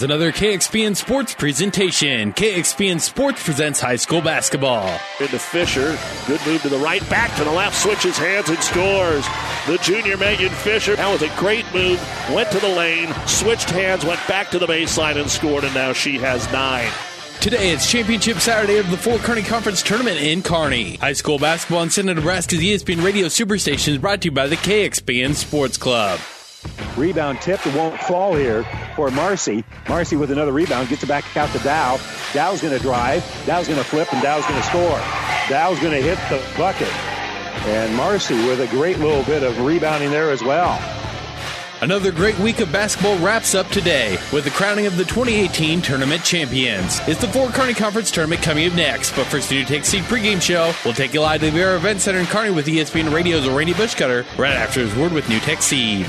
Another KXPN Sports presentation. KXPN Sports presents high school basketball. Into Fisher. Good move to the right, back to the left, switches hands and scores. The junior Megan Fisher. That was a great move. Went to the lane, switched hands, went back to the baseline and scored, and now she has nine. Today it's Championship Saturday of the Fort Kearney Conference Tournament in Kearney. High school basketball in Central Nebraska's ESPN Radio Superstation is brought to you by the KXPN Sports Club. Rebound tipped won't fall here for Marcy. Marcy with another rebound gets it back out to Dow. Dow's going to drive. Dow's going to flip, and Dow's going to score. Dow's going to hit the bucket. And Marcy with a great little bit of rebounding there as well. Another great week of basketball wraps up today with the crowning of the 2018 tournament champions. It's the Fort Kearney Conference Tournament coming up next, but first, the NuTech Seed pregame show. We'll take you live to the Viaero Event Center in Kearney with ESPN Radio's Randy Bushcutter right after his word with NuTech Seed.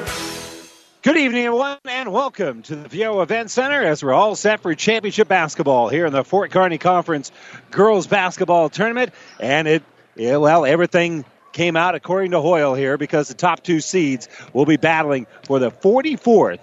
Good evening, everyone, and welcome to the Viaero Event Center as we're all set for championship basketball here in the Fort Kearney Conference Girls Basketball Tournament. And it, yeah, well, everything came out according to Hoyle here because the top two seeds will be battling for the 44th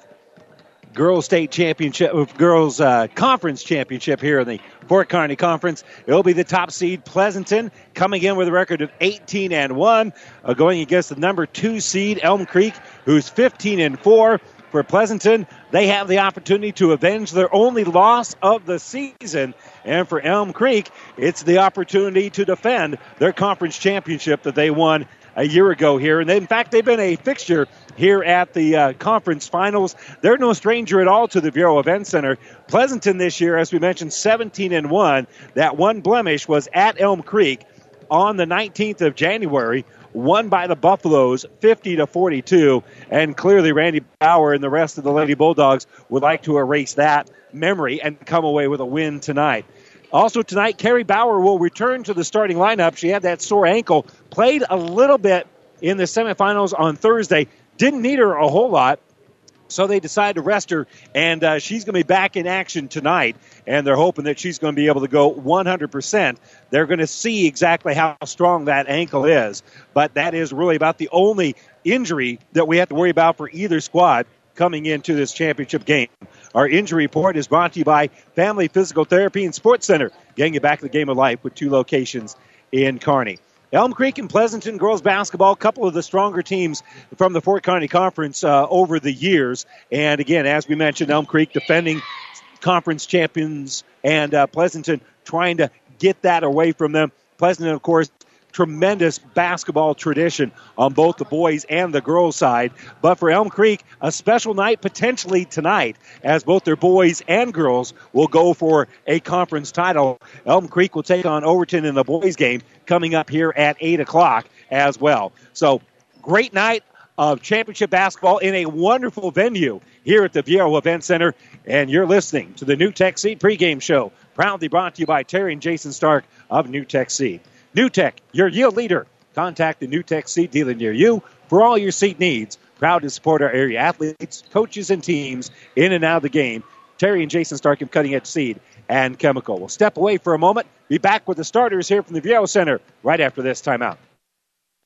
Girls State Championship, uh, Girls uh, Conference Championship here in the Fort Kearney Conference. It'll be the top seed Pleasanton coming in with a record of 18 and one, uh, going against the number two seed Elm Creek, who's 15 and four. For Pleasanton, they have the opportunity to avenge their only loss of the season. And for Elm Creek, it's the opportunity to defend their conference championship that they won a year ago here. And in fact, they've been a fixture here at the uh, conference finals. They're no stranger at all to the Viaero Event Center. Pleasanton this year, as we mentioned, 17 and 1. That one blemish was at Elm Creek on the 19th of January won by the Buffaloes 50 to 42 and clearly Randy Bauer and the rest of the Lady Bulldogs would like to erase that memory and come away with a win tonight. Also tonight, Carrie Bauer will return to the starting lineup. She had that sore ankle, played a little bit in the semifinals on Thursday, didn't need her a whole lot. So they decided to rest her, and uh, she's going to be back in action tonight. And they're hoping that she's going to be able to go 100%. They're going to see exactly how strong that ankle is. But that is really about the only injury that we have to worry about for either squad coming into this championship game. Our injury report is brought to you by Family Physical Therapy and Sports Center, getting you back to the game of life with two locations in Kearney. Elm Creek and Pleasanton girls basketball, a couple of the stronger teams from the Fort Kearney Conference uh, over the years. And again, as we mentioned, Elm Creek defending conference champions and uh, Pleasanton trying to get that away from them. Pleasanton, of course, tremendous basketball tradition on both the boys and the girls side. But for Elm Creek, a special night potentially tonight as both their boys and girls will go for a conference title. Elm Creek will take on Overton in the boys game coming up here at 8 o'clock as well. So great night of championship basketball in a wonderful venue here at the Viaero Event Center. And you're listening to the NuTech Seed pregame show, proudly brought to you by Terry and Jason Stark of NuTech Seed. NuTech, your yield leader. Contact the NuTech Seed dealer near you for all your seed needs. Proud to support our area athletes, coaches, and teams in and out of the game. Terry and Jason Stark of Cutting Edge Seed and Chemical. We'll step away for a moment. Be back with the starters here from the Viaero Center right after this timeout.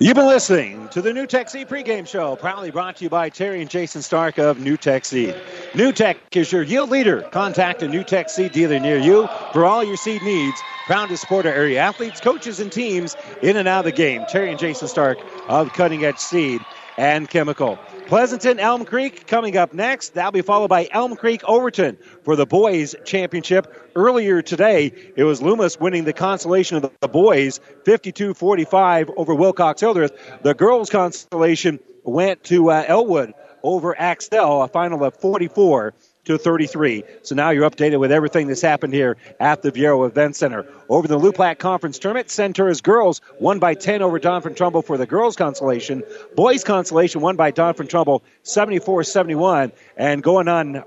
You've been listening to the NuTech Seed pregame show, proudly brought to you by Terry and Jason Stark of NuTech Seed. NuTech is your yield leader. Contact a NuTech Seed dealer near you for all your seed needs. Proud to support our area athletes, coaches, and teams in and out of the game. Terry and Jason Stark of Cutting Edge Seed and Chemical. Pleasanton Elm Creek coming up next. That'll be followed by Elm Creek Overton for the boys championship. Earlier today, it was Loomis winning the consolation of the boys 52-45 over Wilcox Hildreth. The girls consolation went to uh, Elwood over Axtell, a final of 44 to 33. So now you're updated with everything that's happened here at the Viaero Event Center. Over the LUPLAC Conference Tournament, Centura's girls won by 10 over Doniphan Trumbull for the girls' consolation. Boys' consolation won by Doniphan Trumbull 74-71. And going on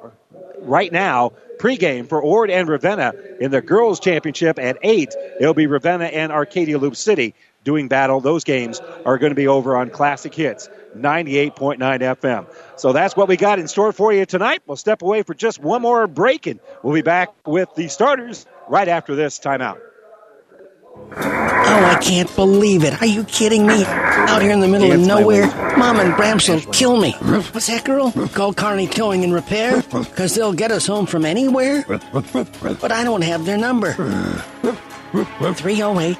right now, pregame for Ord and Ravenna in the girls' championship at 8. It'll be Ravenna and Arcadia Loop City doing battle. Those games are going to be over on Classic Hits 98.9 FM. So that's what we got in store for you tonight. We'll step away for just one more break and we'll be back with the starters right after this timeout. Oh, I can't believe it. Are you kidding me? Out here in the middle of nowhere, Mom and Bramps will kill me. What's that, girl? Call Kearney Towing and Repair? Because they'll get us home from anywhere? But I don't have their number. 308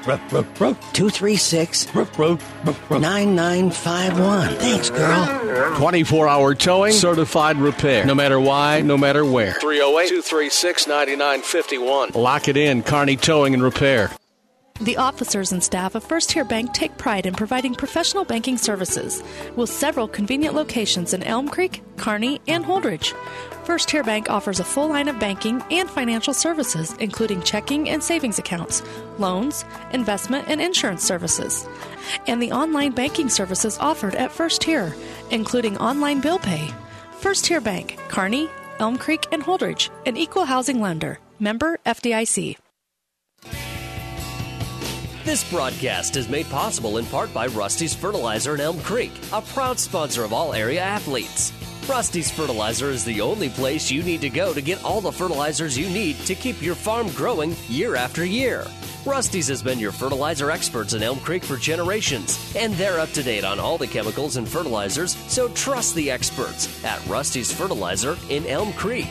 236 9951. Thanks, girl. 24 hour towing, certified repair. No matter why, no matter where. 308 236 9951. Lock it in, Kearney Towing and Repair. The officers and staff of First Tier Bank take pride in providing professional banking services with several convenient locations in Elm Creek, Kearney, and Holdrege. First Tier Bank offers a full line of banking and financial services, including checking and savings accounts, loans, investment, and insurance services, and the online banking services offered at First Tier, including online bill pay. First Tier Bank, Kearney, Elm Creek, and Holdrege, an equal housing lender. Member FDIC. This broadcast is made possible in part by Rusty's Fertilizer in Elm Creek, a proud sponsor of all area athletes. Rusty's Fertilizer is the only place you need to go to get all the fertilizers you need to keep your farm growing year after year. Rusty's has been your fertilizer experts in Elm Creek for generations, and they're up to date on all the chemicals and fertilizers, so trust the experts at Rusty's Fertilizer in Elm Creek.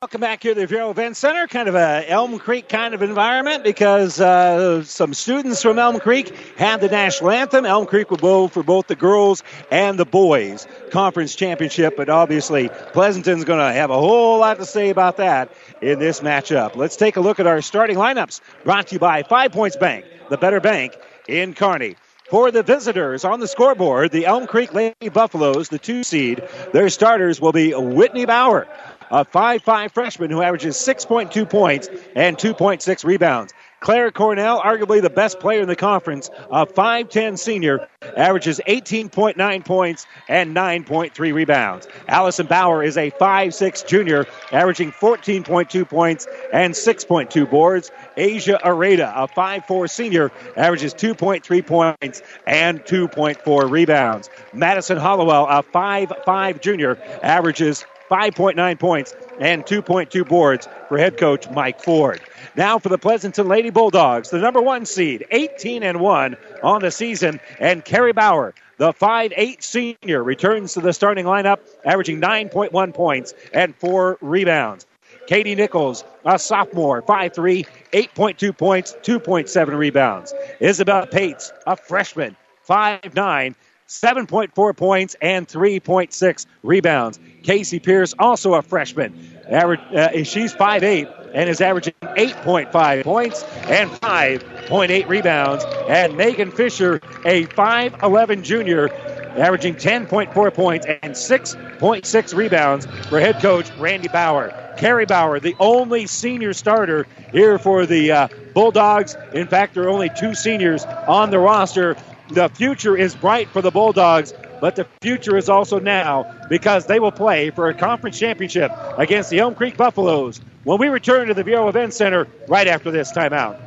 Welcome back here to the Viaero Event Center. Kind of a Elm Creek kind of environment because uh, some students from Elm Creek had the national anthem. Elm Creek will go for both the girls and the boys conference championship, but obviously Pleasanton's going to have a whole lot to say about that in this matchup. Let's take a look at our starting lineups. Brought to you by Five Points Bank, the better bank in Kearney. For the visitors on the scoreboard, the Elm Creek Lady Buffaloes, the two seed, their starters will be Whitney Bauer, a 5'5 freshman who averages 6.2 points and 2.6 rebounds. Claire Cornell, arguably the best player in the conference, a 5'10 senior, averages 18.9 points and 9.3 rebounds. Allison Bauer is a 5'6 junior, averaging 14.2 points and 6.2 boards. Asia Areda, a 5'4 senior, averages 2.3 points and 2.4 rebounds. Madison Hollowell, a 5'5 junior, averages 5.9 points and 2.2 boards for head coach Mike Ford. Now for the Pleasanton Lady Bulldogs, the number one seed, 18 and 1 on the season, and Carrie Bauer, the 5'8 senior, returns to the starting lineup, averaging 9.1 points and four rebounds. Katie Nichols, a sophomore, 5'3, 8.2 points, 2.7 rebounds. Isabel Pates, a freshman, 5'9, 7.4 points and 3.6 rebounds. Casey Pierce, also a freshman. Average, uh, she's 5'8 and is averaging 8.5 points and 5.8 rebounds. And Megan Fisher, a 5'11 junior, averaging 10.4 points and 6.6 rebounds for head coach Randy Bauer. Carrie Bauer, the only senior starter here for the uh, Bulldogs. In fact, there are only two seniors on the roster. The future is bright for the Bulldogs, but the future is also now because they will play for a conference championship against the Elm Creek Buffaloes when we return to the Viaero Event Center right after this timeout.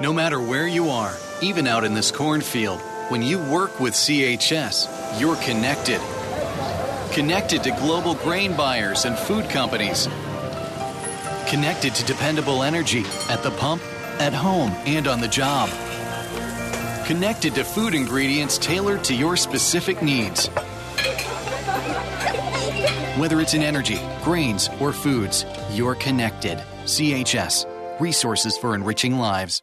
No matter where you are, even out in this cornfield, when you work with CHS, you're connected. Connected to global grain buyers and food companies. Connected to dependable energy at the pump, at home, and on the job. Connected to food ingredients tailored to your specific needs. Whether it's in energy, grains, or foods, you're connected. CHS, resources for enriching lives.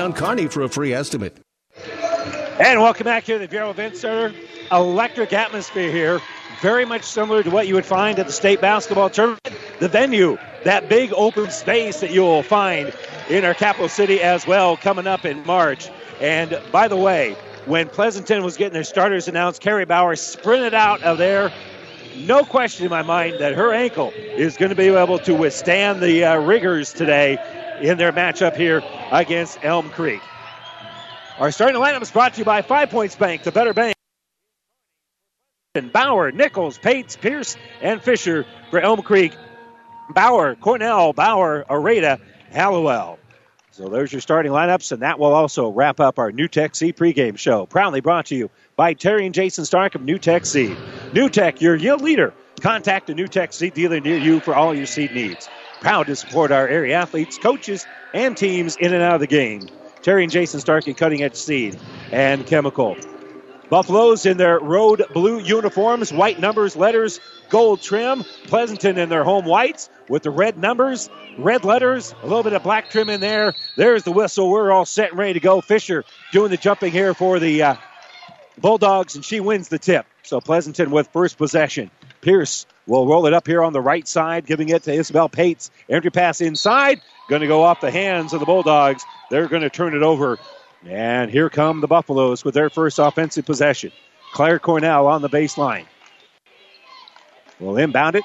Kearney for a free estimate. And welcome back here to the Viaero Event Center. Electric atmosphere here, very much similar to what you would find at the state basketball tournament. The venue, that big open space that you will find in our capital city as well, coming up in March. And by the way, when Pleasanton was getting their starters announced, Carrie Bauer sprinted out of there. No question in my mind that her ankle is going to be able to withstand the uh, rigors today in their matchup here against Elm Creek. Our starting lineup is brought to you by Five Points Bank, the better bank. Bauer, Nichols, Pates, Pierce, and Fisher for Elm Creek. Bauer, Cornell, Bauer, Areta, Hallowell. So there's your starting lineups, and that will also wrap up our NuTech Seed pregame show. Proudly brought to you by Terry and Jason Stark of NuTech Seed. NuTech, your yield leader. Contact a NuTech Seed dealer near you for all your seed needs. Proud to support our area athletes, coaches, and teams in and out of the game. Terry and Jason Stark in Cutting Edge Seed and Chemical. Buffaloes in their road blue uniforms, white numbers, letters, gold trim. Pleasanton in their home whites with the red numbers, red letters, a little bit of black trim in there. There's the whistle. We're all set and ready to go. Fisher doing the jumping here for the uh, Bulldogs, and she wins the tip. So Pleasanton with first possession. Pierce will roll it up here on the right side, giving it to Isabel Pates. Entry pass inside, going to go off the hands of the Bulldogs. They're going to turn it over. And here come the Buffaloes with their first offensive possession. Claire Cornell on the baseline. Will inbound it.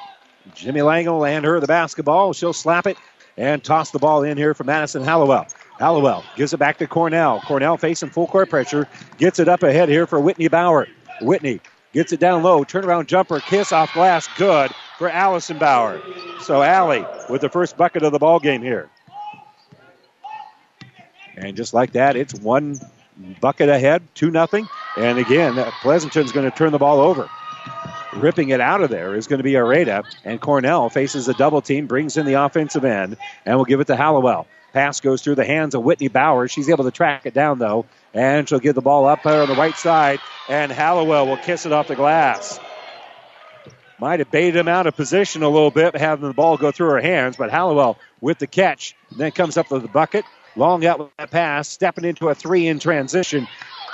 Jimmy Lang will hand her the basketball. She'll slap it and toss the ball in here for Madison Hallowell. Hallowell gives it back to Cornell. Cornell facing full court pressure. Gets it up ahead here for Whitney Bauer. Whitney gets it down low. Turnaround jumper, kiss off glass. Good for Allison Bauer. So Allie with the first bucket of the ball game here. And just like that, it's one bucket ahead, 2 nothing. And again, Pleasanton's going to turn the ball over. Ripping it out of there is going to be Areta. And Cornell faces a double team, brings in the offensive end, and will give it to Hallowell. Pass goes through the hands of Whitney Bauer. She's able to track it down, though. And she'll give the ball up there on the right side. And Hallowell will kiss it off the glass. might have baited him out of position a little bit, having the ball go through her hands. But Halliwell with the catch, then comes up with the bucket. Long out with that pass, stepping into a three in transition.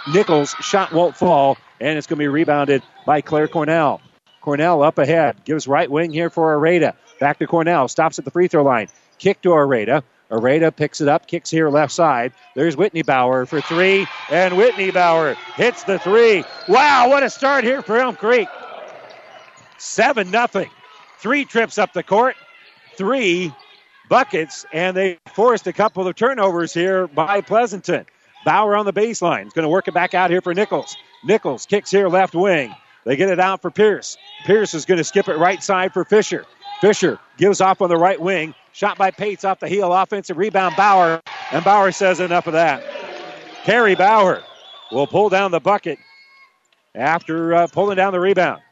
Nichols' shot won't fall, and it's going to be rebounded by Claire Cornell. Cornell up ahead, gives right wing here for Areta. Back to Cornell, stops at the free throw line. Kick to Areta. Areta picks it up, kicks here left side. There's Whitney Bauer for three, and Whitney Bauer hits the three. Wow, what a start here for Elm Creek. 7 nothing. Three trips up the court, three buckets, and they forced a couple of turnovers here by Pleasanton. Bauer on the baseline is going to work it back out here for Nichols. Nichols kicks here left wing. They get it out for Pierce. Pierce is going to skip it right side for Fisher. Fisher gives off on the right wing. Shot by Pates off the heel. Offensive rebound, Bauer. And Bauer says enough of that. Carrie Bauer will pull down the bucket after uh, pulling down the rebound.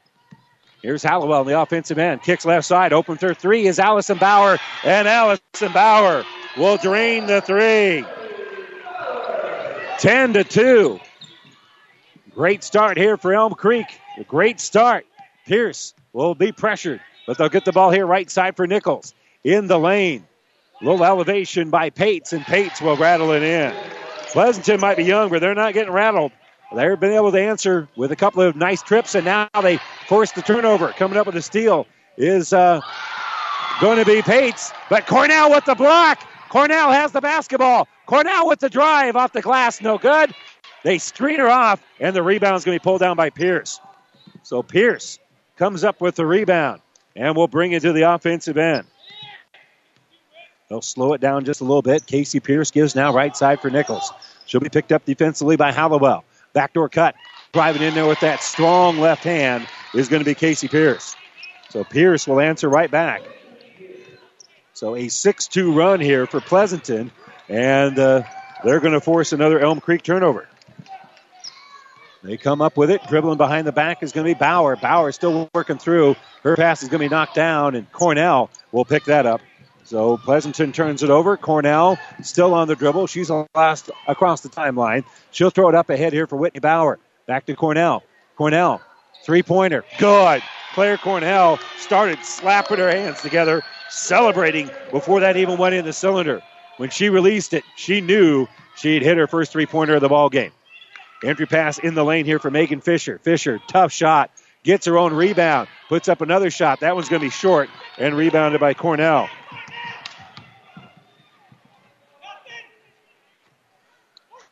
Here's Halliwell the offensive end. Kicks left side. Open for three is Allison Bauer. And Allison Bauer will drain the three. 10 to 2. Great start here for Elm Creek. A great start. Pierce will be pressured, but they'll get the ball here right side for Nichols. In the lane. Little elevation by Pates, and Pates will rattle it in. Pleasanton might be young, but they're not getting rattled. They've been able to answer with a couple of nice trips, and now they force the turnover. Coming up with a steal is uh, going to be Pates, but Cornell with the block. Cornell has the basketball. Cornell with the drive off the glass, no good. They screen her off, and the rebound is going to be pulled down by Pierce. So Pierce comes up with the rebound, and we'll bring it to the offensive end. They'll slow it down just a little bit. Casey Pierce gives now right side for Nichols. She'll be picked up defensively by Halliwell. Backdoor cut. Driving in there with that strong left hand is going to be Casey Pierce. So Pierce will answer right back. So a 6 2 run here for Pleasanton, and uh, they're going to force another Elm Creek turnover. They come up with it. Dribbling behind the back is going to be Bauer. Bauer still working through. Her pass is going to be knocked down, and Cornell will pick that up. So Pleasanton turns it over. Cornell still on the dribble. She's last across the timeline. She'll throw it up ahead here for Whitney Bauer. Back to Cornell. Cornell, three pointer. Good. Claire Cornell started slapping her hands together, celebrating before that even went in the cylinder. When she released it, she knew she'd hit her first three pointer of the ball game. Entry pass in the lane here for Megan Fisher. Fisher, tough shot, gets her own rebound, puts up another shot. That one's going to be short and rebounded by Cornell.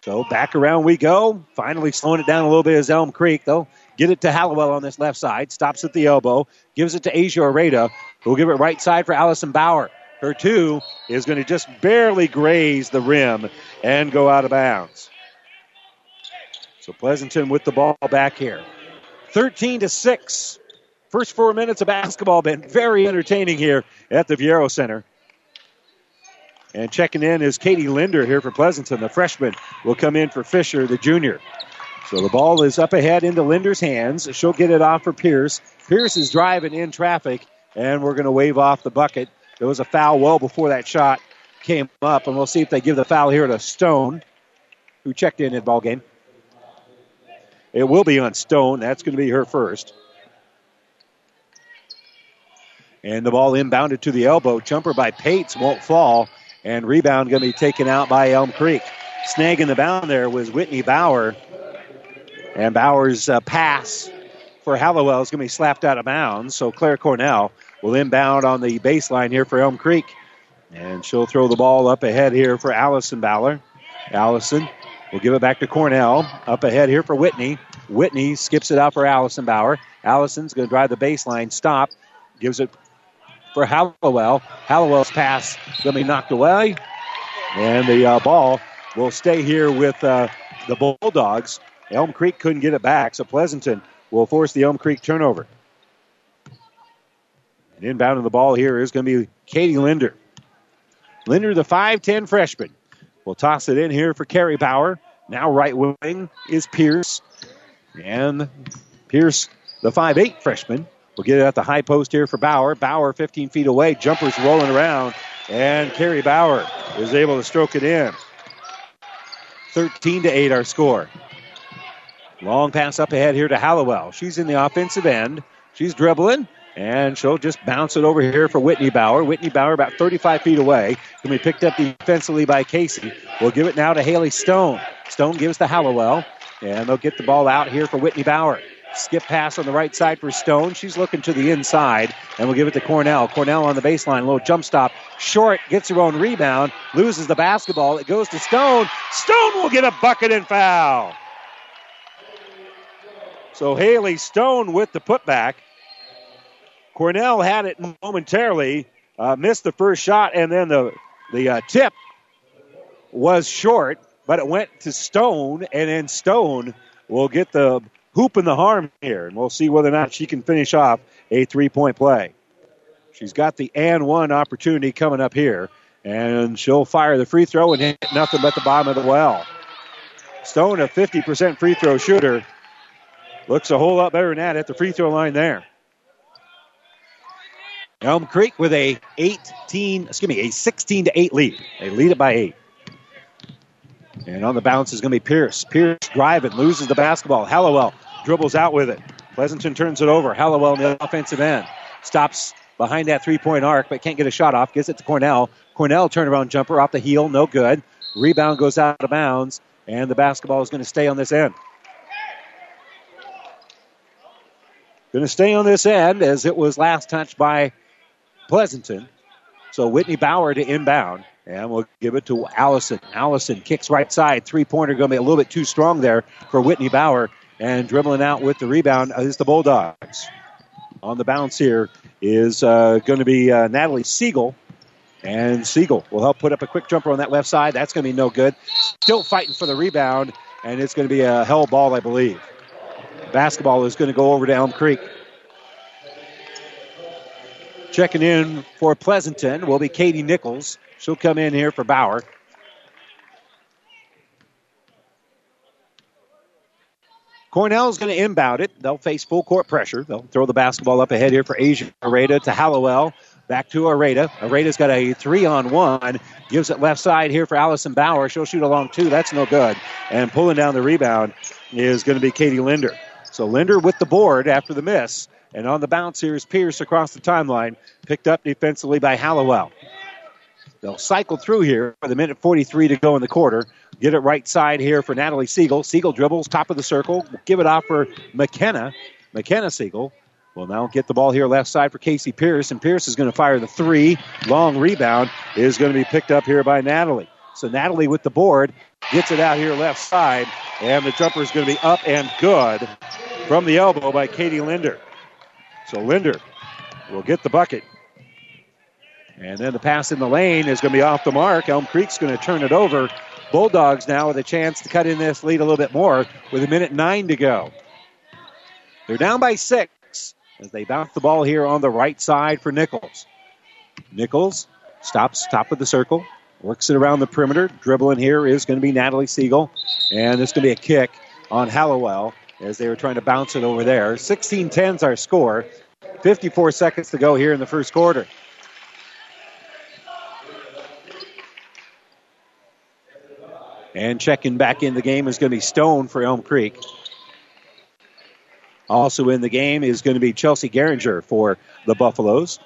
So back around we go. Finally slowing it down a little bit is Elm Creek. They'll get it to Halliwell on this left side. Stops at the elbow. Gives it to Asia Areta, who'll give it right side for Allison Bauer. Her two is going to just barely graze the rim and go out of bounds. So Pleasanton with the ball back here. 13 to 6. First four minutes of basketball been very entertaining here at the Viaero Center. And checking in is Katie Linder here for Pleasanton. The freshman will come in for Fisher, the junior. So the ball is up ahead into Linder's hands. She'll get it off for Pierce. Pierce is driving in traffic, and we're going to wave off the bucket. There was a foul well before that shot came up, and we'll see if they give the foul here to Stone, who checked in the ball game. It will be on Stone. That's going to be her first. And the ball inbounded to the elbow. Jumper by Pates won't fall. And rebound going to be taken out by Elm Creek. Snagging the bound there was Whitney Bauer. And Bauer's uh, pass for Halliwell is going to be slapped out of bounds. So Claire Cornell will inbound on the baseline here for Elm Creek. And she'll throw the ball up ahead here for Allison Bauer. Allison will give it back to Cornell. Up ahead here for Whitney. Whitney skips it out for Allison Bauer. Allison's going to drive the baseline, stop, gives it for Halliwell. Halliwell's pass going to be knocked away. And the uh, ball will stay here with uh, the Bulldogs. Elm Creek couldn't get it back, so Pleasanton will force the Elm Creek turnover. And inbound of the ball here is going to be Katie Linder. Linder, the 5'10 freshman, will toss it in here for Carrie Bauer. Now right wing is Pierce. And Pierce, the 5'8 freshman, will get it at the high post here for Bauer. Bauer 15 feet away. Jumpers rolling around. And Carrie Bauer is able to stroke it in. 13 to 8 our score. Long pass up ahead here to Halliwell. She's in the offensive end. She's dribbling And she'll just bounce it over here for Whitney Bauer. Whitney Bauer about 35 feet away. Can be picked up defensively by Casey. We'll give it now to Haley Stone. Stone gives to Hallowell. And they'll get the ball out here for Whitney Bauer. Skip pass on the right side for Stone. She's looking to the inside, and we'll give it to Cornell. Cornell on the baseline, little jump stop. Short gets her own rebound, loses the basketball. It goes to Stone. Stone will get a bucket and foul. So Haley Stone with the putback. Cornell had it momentarily, uh, missed the first shot, and then the the uh, tip was short, but it went to Stone, and then Stone will get the hoop in the harm here, and we'll see whether or not she can finish off a three point play. She's got the and one opportunity coming up here, and she'll fire the free throw and hit nothing but the bottom of the well. Stone, a 50% free throw shooter, looks a whole lot better than that at the free throw line there. Elm Creek with a 18, excuse me, a 16 to 8 lead. They lead it by 8. And on the bounce is going to be Pierce. Pierce driving, loses the basketball. Hallowell dribbles out with it. Pleasanton turns it over. Hallowell in the offensive end. Stops behind that three point arc, but can't get a shot off. Gives it to Cornell. Cornell turnaround jumper off the heel, no good. Rebound goes out of bounds, and the basketball is going to stay on this end. Going to stay on this end as it was last touched by Pleasanton. So Whitney Bauer to inbound. And we'll give it to Allison. Allison kicks right side. Three pointer going to be a little bit too strong there for Whitney Bauer. And dribbling out with the rebound is the Bulldogs. On the bounce here is uh, going to be uh, Natalie Siegel. And Siegel will help put up a quick jumper on that left side. That's going to be no good. Still fighting for the rebound. And it's going to be a hell ball, I believe. Basketball is going to go over to Elm Creek. Checking in for Pleasanton will be Katie Nichols. She'll come in here for Bauer. Cornell's going to inbound it. They'll face full court pressure. They'll throw the basketball up ahead here for Asia Areda to Hallowell. Back to Areda. Areda's got a three on one. Gives it left side here for Allison Bauer. She'll shoot along two. That's no good. And pulling down the rebound is going to be Katie Linder. So Linder with the board after the miss. And on the bounce here is Pierce across the timeline. Picked up defensively by Hallowell. They'll cycle through here with a minute 43 to go in the quarter. Get it right side here for Natalie Siegel. Siegel dribbles top of the circle. Give it off for McKenna. McKenna Siegel will now get the ball here left side for Casey Pierce. And Pierce is going to fire the three. Long rebound is going to be picked up here by Natalie. So Natalie with the board gets it out here left side. And the jumper is going to be up and good from the elbow by Katie Linder. So Linder will get the bucket. And then the pass in the lane is going to be off the mark. Elm Creek's going to turn it over. Bulldogs now with a chance to cut in this lead a little bit more with a minute nine to go. They're down by six as they bounce the ball here on the right side for Nichols. Nichols stops top of the circle, works it around the perimeter. Dribbling here is going to be Natalie Siegel. And it's going to be a kick on Hallowell as they were trying to bounce it over there. 16 10's our score. 54 seconds to go here in the first quarter. And checking back in the game is going to be Stone for Elm Creek. Also in the game is going to be Chelsea Geringer for the Buffaloes.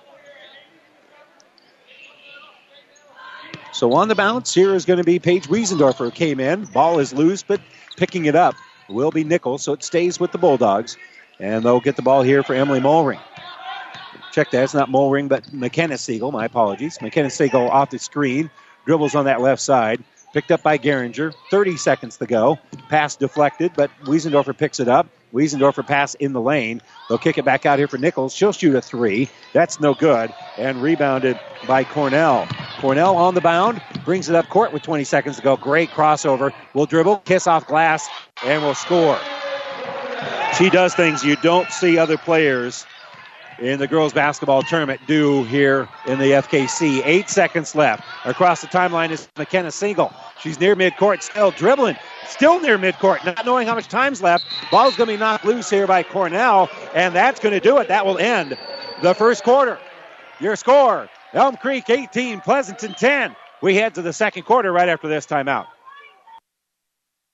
So on the bounce here is going to be Paige Wiesendorfer came in. Ball is loose, but picking it up will be Nichols, so it stays with the Bulldogs. And they'll get the ball here for Emily Mulring. Check that. It's not Mulring, but McKenna Siegel. My apologies. McKenna Siegel off the screen. Dribbles on that left side. Picked up by Geringer. 30 seconds to go. Pass deflected, but Wiesendorfer picks it up. Wiesendorfer pass in the lane. They'll kick it back out here for Nichols. She'll shoot a three. That's no good. And rebounded by Cornell. Cornell on the bound. Brings it up court with 20 seconds to go. Great crossover. Will dribble, kiss off glass, and will score. She does things you don't see other players in the girls basketball tournament do here in the FKC. Eight seconds left. Across the timeline is McKenna Siegel. She's near midcourt, still dribbling, still near midcourt, not knowing how much time's left. Ball's going to be knocked loose here by Cornell, and that's going to do it. That will end the first quarter. Your score Elm Creek 18, Pleasanton 10. We head to the second quarter right after this timeout.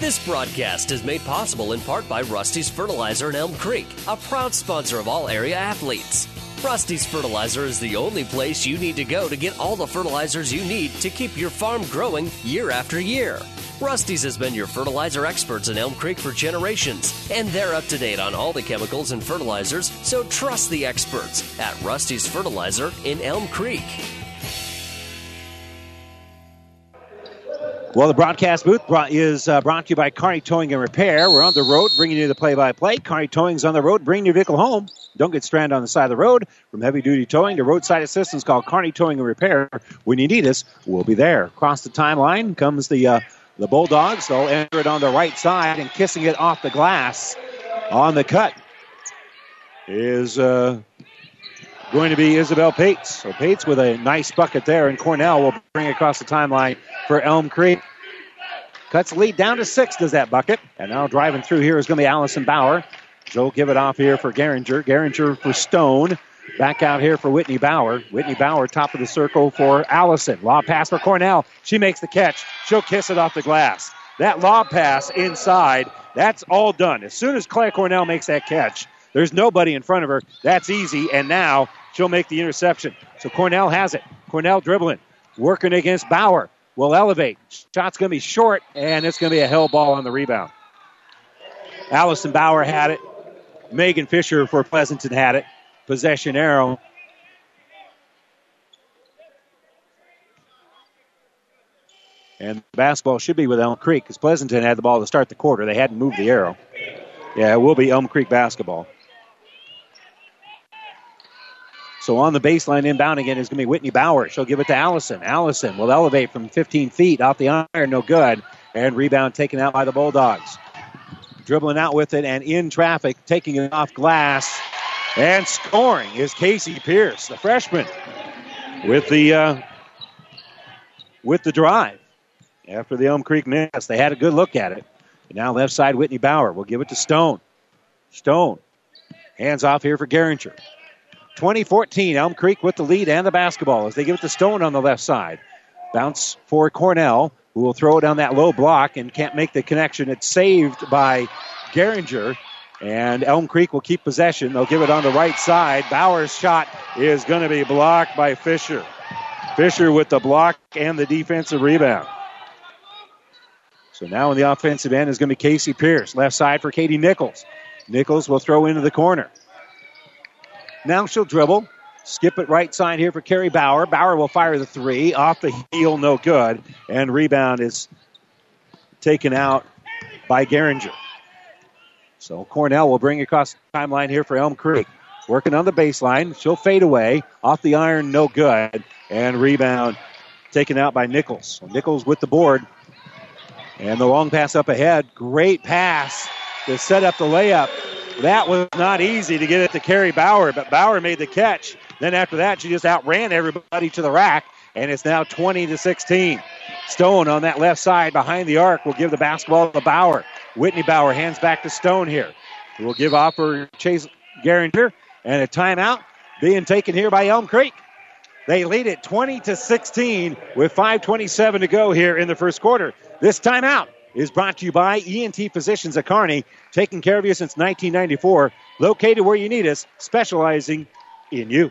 This broadcast is made possible in part by Rusty's Fertilizer in Elm Creek, a proud sponsor of all area athletes. Rusty's Fertilizer is the only place you need to go to get all the fertilizers you need to keep your farm growing year after year. Rusty's has been your fertilizer experts in Elm Creek for generations, and they're up to date on all the chemicals and fertilizers, so trust the experts at Rusty's Fertilizer in Elm Creek. Well, the broadcast booth brought, is uh, brought to you by Kearney Towing and Repair. We're on the road bringing you the play-by-play. Kearney Towing's on the road, bringing your vehicle home. Don't get stranded on the side of the road. From heavy-duty towing to roadside assistance, call Kearney Towing and Repair. When you need us, we'll be there. Across the timeline comes the uh, the Bulldogs. They'll enter it on the right side and kissing it off the glass on the cut is uh, going to be Isabel Pates. So Pates with a nice bucket there, and Cornell will bring across the timeline for Elm Creek. Cuts lead down to six, does that bucket. And now driving through here is going to be Allison Bauer. She'll give it off here for Geringer. Geringer for Stone. Back out here for Whitney Bauer. Whitney Bauer, top of the circle for Allison. Lob pass for Cornell. She makes the catch. She'll kiss it off the glass. That lob pass inside, that's all done. As soon as Claire Cornell makes that catch, there's nobody in front of her. That's easy. And now she'll make the interception. So Cornell has it. Cornell dribbling, working against Bauer. Will elevate. Shot's going to be short, and it's going to be a hell ball on the rebound. Allison Bauer had it. Megan Fisher for Pleasanton had it. Possession arrow. And the basketball should be with Elm Creek because Pleasanton had the ball to start the quarter. They hadn't moved the arrow. Yeah, it will be Elm Creek basketball. So on the baseline inbound again is going to be Whitney Bauer. She'll give it to Allison. Allison will elevate from 15 feet off the iron, no good. And rebound taken out by the Bulldogs. Dribbling out with it and in traffic, taking it off glass. And scoring is Casey Pierce, the freshman, with the uh, with the drive. After the Elm Creek miss, they had a good look at it. And now left side, Whitney Bauer will give it to Stone. Stone hands off here for Geringer. 2014, Elm Creek with the lead and the basketball as they give it to Stone on the left side. Bounce for Cornell, who will throw it down that low block and can't make the connection. It's saved by Geringer. And Elm Creek will keep possession. They'll give it on the right side. Bauer's shot is going to be blocked by Fisher. Fisher with the block and the defensive rebound. So now in the offensive end is going to be Casey Pierce. Left side for Katie Nichols. Nichols will throw into the corner. Now she'll dribble. Skip it right side here for Carrie Bauer. Bauer will fire the three. Off the heel, no good. And rebound is taken out by Geringer. So Cornell will bring across the timeline here for Elm Creek. Working on the baseline. She'll fade away. Off the iron, no good. And rebound taken out by Nichols. Nichols with the board. And the long pass up ahead. Great pass to set up the layup. That was not easy to get it to Carrie Bauer, but Bauer made the catch. Then after that, she just outran everybody to the rack, and it's now 20 to 16. Stone on that left side behind the arc will give the basketball to Bauer. Whitney Bauer hands back to Stone here. We'll give off for Chase Geringer, and a timeout being taken here by Elm Creek. They lead it 20 to 16 with 5:27 to go here in the first quarter. This timeout is brought to you by ENT Physicians at Kearney, taking care of you since 1994, located where you need us, specializing in you.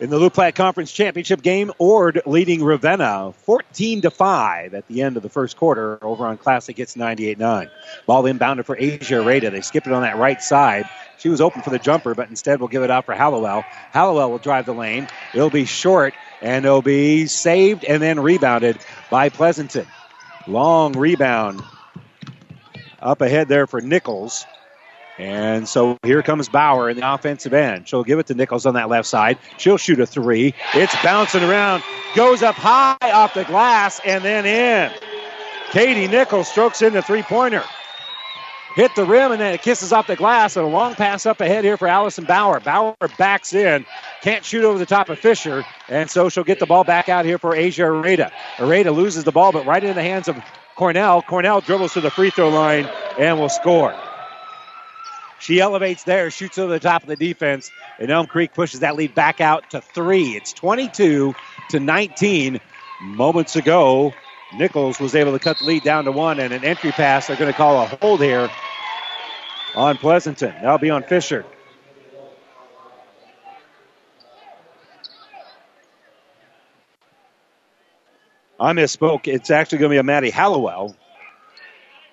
In the Loup Platte Conference Championship game, Ord leading Ravenna 14 to 5 at the end of the first quarter over on Classic It's 98-9. Ball inbounded for Asia Areda. They skip it on that right side. She was open for the jumper, but instead will give it out for Hallowell. Hallowell will drive the lane. It'll be short, and it'll be saved and then rebounded by Pleasanton. Long rebound up ahead there for Nichols. And so here comes Bauer in the offensive end. She'll give it to Nichols on that left side. She'll shoot a three. It's bouncing around, goes up high off the glass, and then in. Katie Nichols strokes in the three pointer. Hit the rim and then it kisses off the glass. And a long pass up ahead here for Allison Bauer. Bauer backs in, can't shoot over the top of Fisher, and so she'll get the ball back out here for Asia Areda. Areda loses the ball, but right in the hands of Cornell. Cornell dribbles to the free throw line and will score. She elevates there, shoots over the top of the defense, and Elm Creek pushes that lead back out to three. It's 22 to 19. Moments ago, Nichols was able to cut the lead down to one, and an entry pass. They're going to call a hold here on Pleasanton. That'll be on Fisher. I misspoke. It's actually going to be a Maddie Hallowell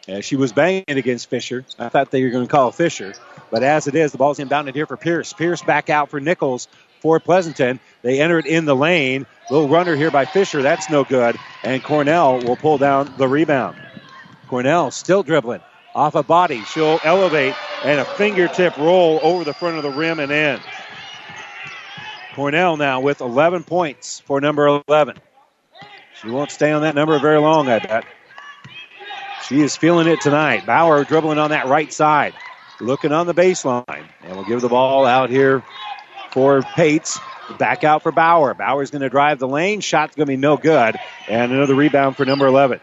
uh, she was banging against Fisher. I thought they were going to call Fisher. But as it is, the ball's inbounded here for Pierce. Pierce back out for Nichols for Pleasanton. They enter it in the lane. Little runner here by Fisher. That's no good. And Cornell will pull down the rebound. Cornell still dribbling off a body. She'll elevate and a fingertip roll over the front of the rim and in. Cornell now with 11 points for number 11. She won't stay on that number very long, I bet. She is feeling it tonight. Bauer dribbling on that right side, looking on the baseline, and we'll give the ball out here for Pates. Back out for Bauer. Bauer's going to drive the lane. Shot's going to be no good. And another rebound for number 11.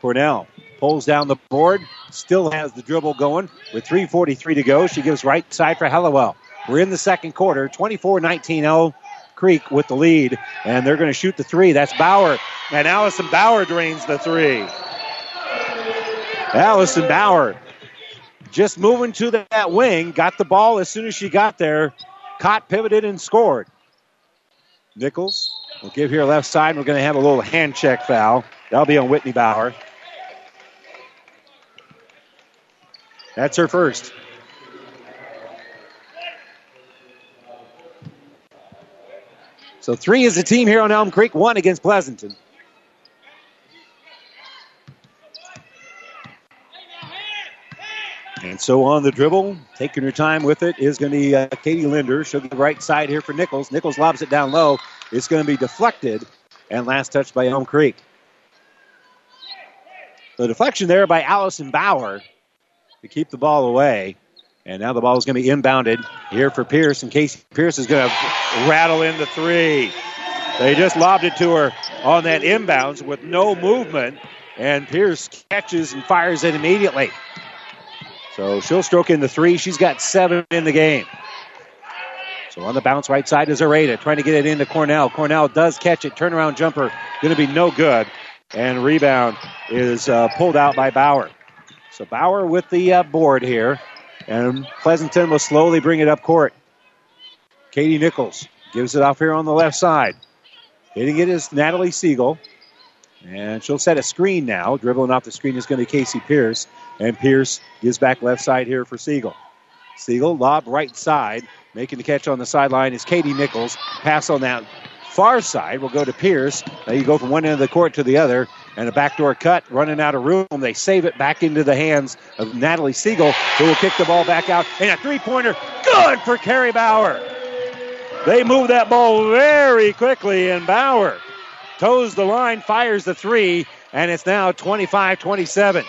Cornell pulls down the board. Still has the dribble going with 3.43 to go. She gives right side for Hallowell. We're in the second quarter. 24 19 0. Creek with the lead. And they're going to shoot the three. That's Bauer. And Allison Bauer drains the three. Allison Bauer just moving to that wing, got the ball as soon as she got there, caught, pivoted, and scored. Nichols will give here left side. We're going to have a little hand check foul. That'll be on Whitney Bauer. That's her first. So three is the team here on Elm Creek, one against Pleasanton. And so on the dribble, taking her time with it, is going to be uh, Katie Linder. She'll get the right side here for Nichols. Nichols lobs it down low. It's going to be deflected, and last touch by Elm Creek. The deflection there by Allison Bauer to keep the ball away. And now the ball is going to be inbounded here for Pierce, and Casey Pierce is going to rattle in the three. They just lobbed it to her on that inbounds with no movement, and Pierce catches and fires it immediately. So she'll stroke in the three. She's got seven in the game. So on the bounce right side is Areda trying to get it into Cornell. Cornell does catch it. Turnaround jumper going to be no good. And rebound is uh, pulled out by Bauer. So Bauer with the uh, board here. And Pleasanton will slowly bring it up court. Katie Nichols gives it off here on the left side. Hitting it is Natalie Siegel. And she'll set a screen now. Dribbling off the screen is going to be Casey Pierce. And Pierce gives back left side here for Siegel. Siegel, lob right side. Making the catch on the sideline is Katie Nichols. Pass on that far side will go to Pierce. Now you go from one end of the court to the other. And a backdoor cut, running out of room. They save it back into the hands of Natalie Siegel, who will kick the ball back out. And a three pointer, good for Carrie Bauer. They move that ball very quickly, and Bauer toes the line, fires the three, and it's now 25 27.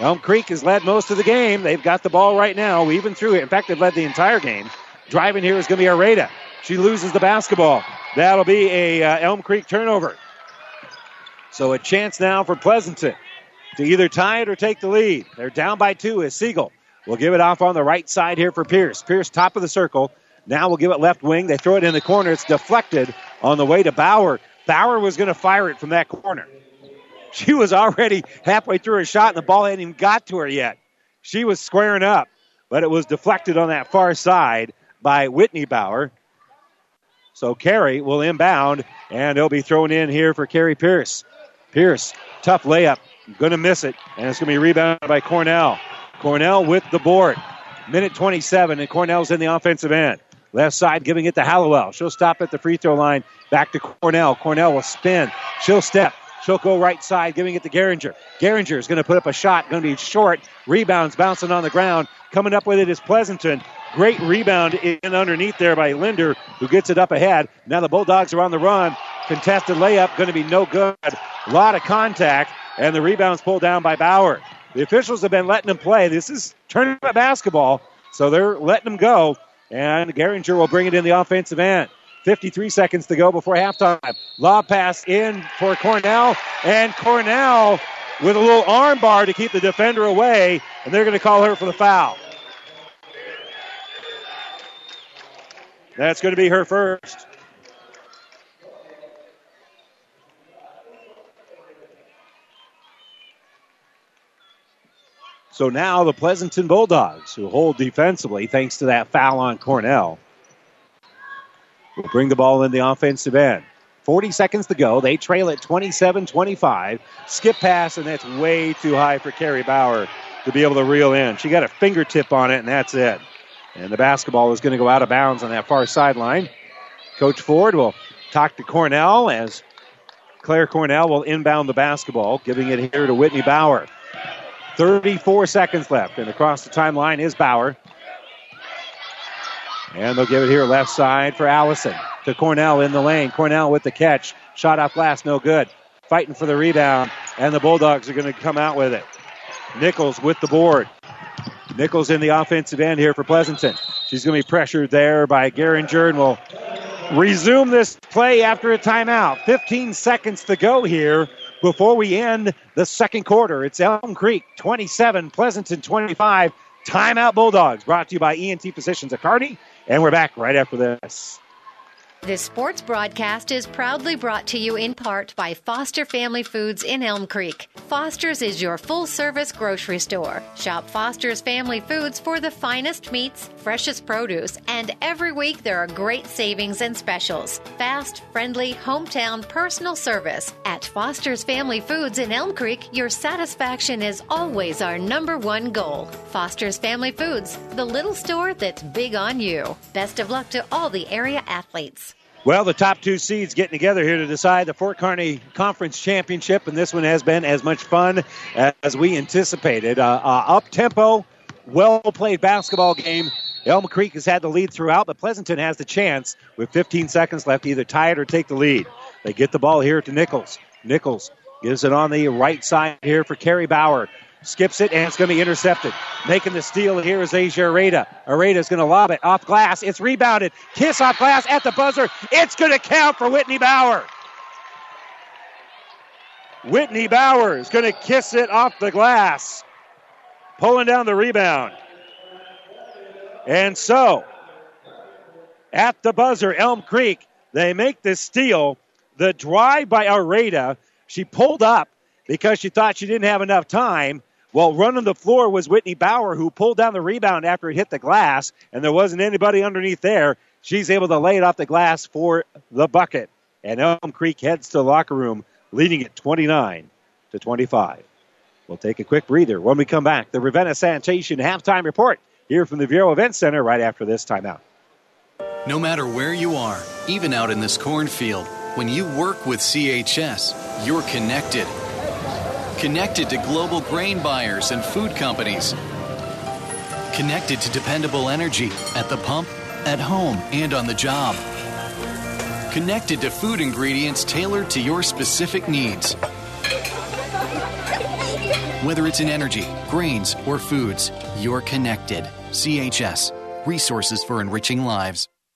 Elm Creek has led most of the game. They've got the ball right now, even through it. In fact, they've led the entire game. Driving here is going to be Areda. She loses the basketball. That'll be a uh, Elm Creek turnover. So a chance now for Pleasanton to either tie it or take the lead. They're down by two as Siegel will give it off on the right side here for Pierce. Pierce, top of the circle. Now we'll give it left wing. They throw it in the corner. It's deflected on the way to Bauer. Bauer was going to fire it from that corner. She was already halfway through her shot, and the ball hadn't even got to her yet. She was squaring up, but it was deflected on that far side by Whitney Bauer. So Carey will inbound, and it'll be thrown in here for Carey Pierce. Pierce, tough layup. Going to miss it, and it's going to be rebounded by Cornell. Cornell with the board. Minute 27, and Cornell's in the offensive end. Left side giving it to Hallowell. She'll stop at the free throw line. Back to Cornell. Cornell will spin. She'll step. Go right side, giving it to Geringer. Geringer is going to put up a shot, going to be short. Rebounds bouncing on the ground. Coming up with it is Pleasanton. Great rebound in underneath there by Linder, who gets it up ahead. Now the Bulldogs are on the run. Contested layup, going to be no good. A lot of contact, and the rebound's pulled down by Bauer. The officials have been letting them play. This is tournament basketball, so they're letting them go. And Geringer will bring it in the offensive end. 53 seconds to go before halftime. Lob pass in for Cornell, and Cornell with a little arm bar to keep the defender away, and they're going to call her for the foul. That's going to be her first. So now the Pleasanton Bulldogs, who hold defensively thanks to that foul on Cornell, bring the ball in the offensive end. 40 seconds to go. They trail at 27 25. Skip pass, and that's way too high for Carrie Bauer to be able to reel in. She got a fingertip on it, and that's it. And the basketball is going to go out of bounds on that far sideline. Coach Ford will talk to Cornell as Claire Cornell will inbound the basketball, giving it here to Whitney Bauer. 34 seconds left, and across the timeline is Bauer. And they'll give it here left side for Allison to Cornell in the lane. Cornell with the catch. Shot off glass, no good. Fighting for the rebound, and the Bulldogs are going to come out with it. Nichols with the board. Nichols in the offensive end here for Pleasanton. She's going to be pressured there by Geringer and will resume this play after a timeout. 15 seconds to go here before we end the second quarter. It's Elm Creek 27, Pleasanton 25. Timeout Bulldogs brought to you by ENT Physicians at Kearney. And we're back right after this. This sports broadcast is proudly brought to you in part by Foster Family Foods in Elm Creek. Foster's is your full service grocery store. Shop Foster's Family Foods for the finest meats, freshest produce, and every week there are great savings and specials. Fast, friendly, hometown personal service. At Foster's Family Foods in Elm Creek, your satisfaction is always our number one goal. Foster's Family Foods, the little store that's big on you. Best of luck to all the area athletes. Well, the top two seeds getting together here to decide the Fort Kearney Conference Championship, and this one has been as much fun as we anticipated. Uh, uh, up tempo, well played basketball game. Elm Creek has had the lead throughout, but Pleasanton has the chance with 15 seconds left to either tie it or take the lead. They get the ball here to Nichols. Nichols gives it on the right side here for Carrie Bauer. Skips it, and it's going to be intercepted. Making the steal here is Asia Areta. is going to lob it off glass. It's rebounded. Kiss off glass at the buzzer. It's going to count for Whitney Bauer. Whitney Bauer is going to kiss it off the glass, pulling down the rebound. And so, at the buzzer, Elm Creek, they make the steal. The drive by Areta, she pulled up because she thought she didn't have enough time. Well, running the floor was Whitney Bauer, who pulled down the rebound after it hit the glass, and there wasn't anybody underneath there. She's able to lay it off the glass for the bucket. And Elm Creek heads to the locker room, leading at 29 to 25. We'll take a quick breather. When we come back, the Ravenna Sanitation halftime report here from the Viaero Event Center right after this timeout. No matter where you are, even out in this cornfield, when you work with CHS, you're connected Connected to global grain buyers and food companies. Connected to dependable energy at the pump, at home, and on the job. Connected to food ingredients tailored to your specific needs. Whether it's in energy, grains, or foods, you're connected. CHS Resources for Enriching Lives.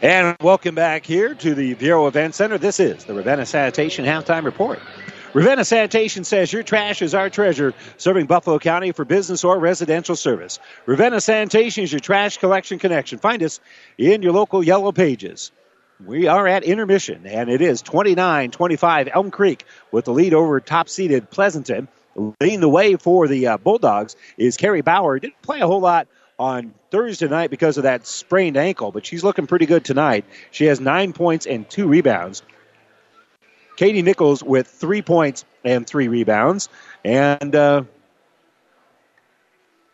And welcome back here to the Viaero Event Center. This is the Ravenna Sanitation Halftime Report. Ravenna Sanitation says your trash is our treasure, serving Buffalo County for business or residential service. Ravenna Sanitation is your trash collection connection. Find us in your local yellow pages. We are at intermission, and it is 29 25 Elm Creek with the lead over top seeded Pleasanton. Leading the way for the uh, Bulldogs is Kerry Bauer. Didn't play a whole lot on Thursday night because of that sprained ankle, but she's looking pretty good tonight. She has nine points and two rebounds. Katie Nichols with three points and three rebounds. And uh,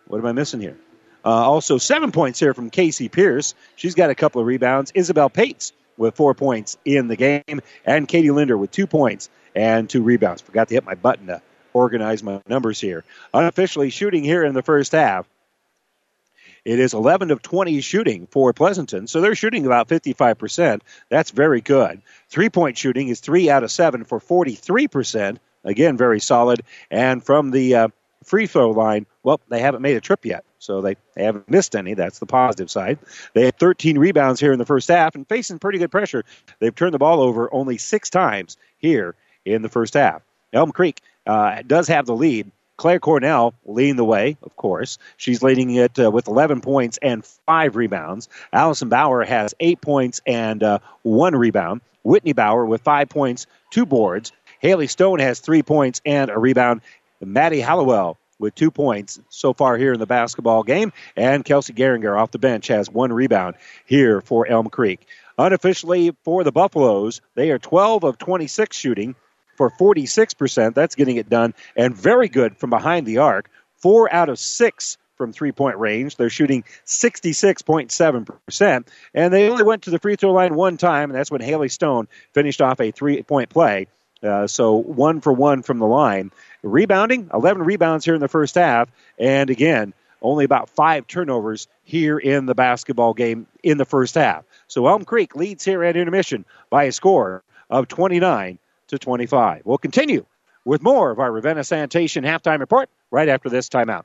what am I missing here? Uh, also, seven points here from Casey Pierce. She's got a couple of rebounds. Isabel Pates with four points in the game. And Katie Linder with two points and two rebounds. Forgot to hit my button to organize my numbers here. Unofficially shooting here in the first half. It is 11 of 20 shooting for Pleasanton, so they're shooting about 55%. That's very good. Three point shooting is three out of seven for 43%. Again, very solid. And from the uh, free throw line, well, they haven't made a trip yet, so they, they haven't missed any. That's the positive side. They had 13 rebounds here in the first half and facing pretty good pressure. They've turned the ball over only six times here in the first half. Elm Creek uh, does have the lead. Claire Cornell leading the way, of course. She's leading it uh, with 11 points and five rebounds. Allison Bauer has eight points and uh, one rebound. Whitney Bauer with five points, two boards. Haley Stone has three points and a rebound. Maddie Hallowell with two points so far here in the basketball game. And Kelsey Geringer off the bench has one rebound here for Elm Creek. Unofficially for the Buffaloes, they are 12 of 26 shooting for 46%. That's getting it done. And very good from behind the arc. Four out of six from three point range. They're shooting 66.7%. And they only went to the free throw line one time, and that's when Haley Stone finished off a three point play. Uh, so one for one from the line. Rebounding, 11 rebounds here in the first half. And again, only about five turnovers here in the basketball game in the first half. So Elm Creek leads here at intermission by a score of 29 to 25. We'll continue with more of our Ravenna Sanitation halftime report right after this timeout.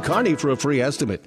Kearney for a free estimate.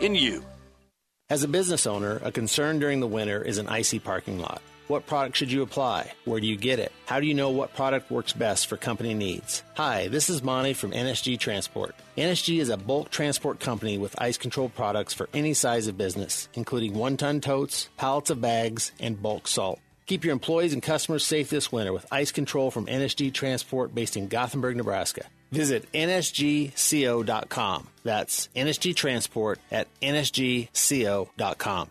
in you. As a business owner, a concern during the winter is an icy parking lot. What product should you apply? Where do you get it? How do you know what product works best for company needs? Hi, this is Monty from NSG Transport. NSG is a bulk transport company with ice control products for any size of business, including one ton totes, pallets of bags, and bulk salt. Keep your employees and customers safe this winter with ice control from NSG Transport based in Gothenburg, Nebraska. Visit nsgco.com. That's NSG Transport at nsgco.com.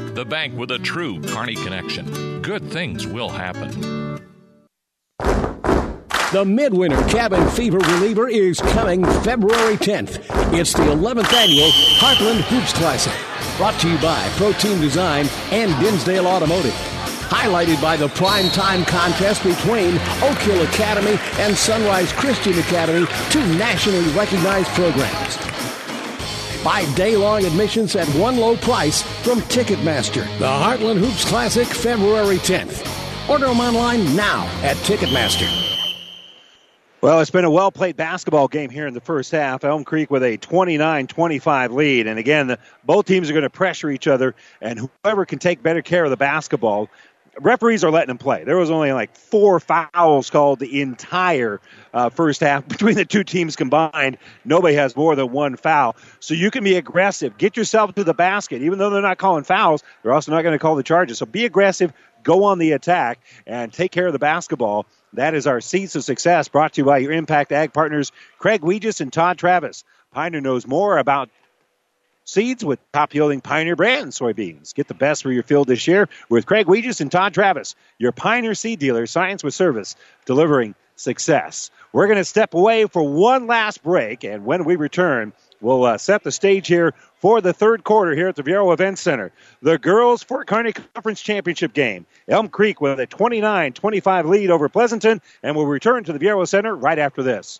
the bank with a true Kearney connection. Good things will happen. The Midwinter Cabin Fever Reliever is coming February 10th. It's the 11th annual Heartland Hoops Classic. Brought to you by Protein Design and Dinsdale Automotive. Highlighted by the prime time contest between Oak Hill Academy and Sunrise Christian Academy, two nationally recognized programs. Buy day long admissions at one low price from Ticketmaster. The Heartland Hoops Classic, February 10th. Order them online now at Ticketmaster. Well, it's been a well played basketball game here in the first half. Elm Creek with a 29 25 lead. And again, the, both teams are going to pressure each other, and whoever can take better care of the basketball. Referees are letting them play. There was only like four fouls called the entire uh, first half between the two teams combined. Nobody has more than one foul. So you can be aggressive. Get yourself to the basket. Even though they're not calling fouls, they're also not going to call the charges. So be aggressive, go on the attack, and take care of the basketball. That is our Seeds of Success brought to you by your Impact Ag partners, Craig Weegis and Todd Travis. Pioneer knows more about seeds with top yielding Pioneer brand soybeans. Get the best for your field this year with Craig Weegis and Todd Travis, your Pioneer seed dealer, science with service, delivering success. We're going to step away for one last break, and when we return, we'll uh, set the stage here for the third quarter here at the Viaero Event Center. The girls Fort Kearney Conference Championship game. Elm Creek with a 29-25 lead over Pleasanton, and we'll return to the Viaero Center right after this.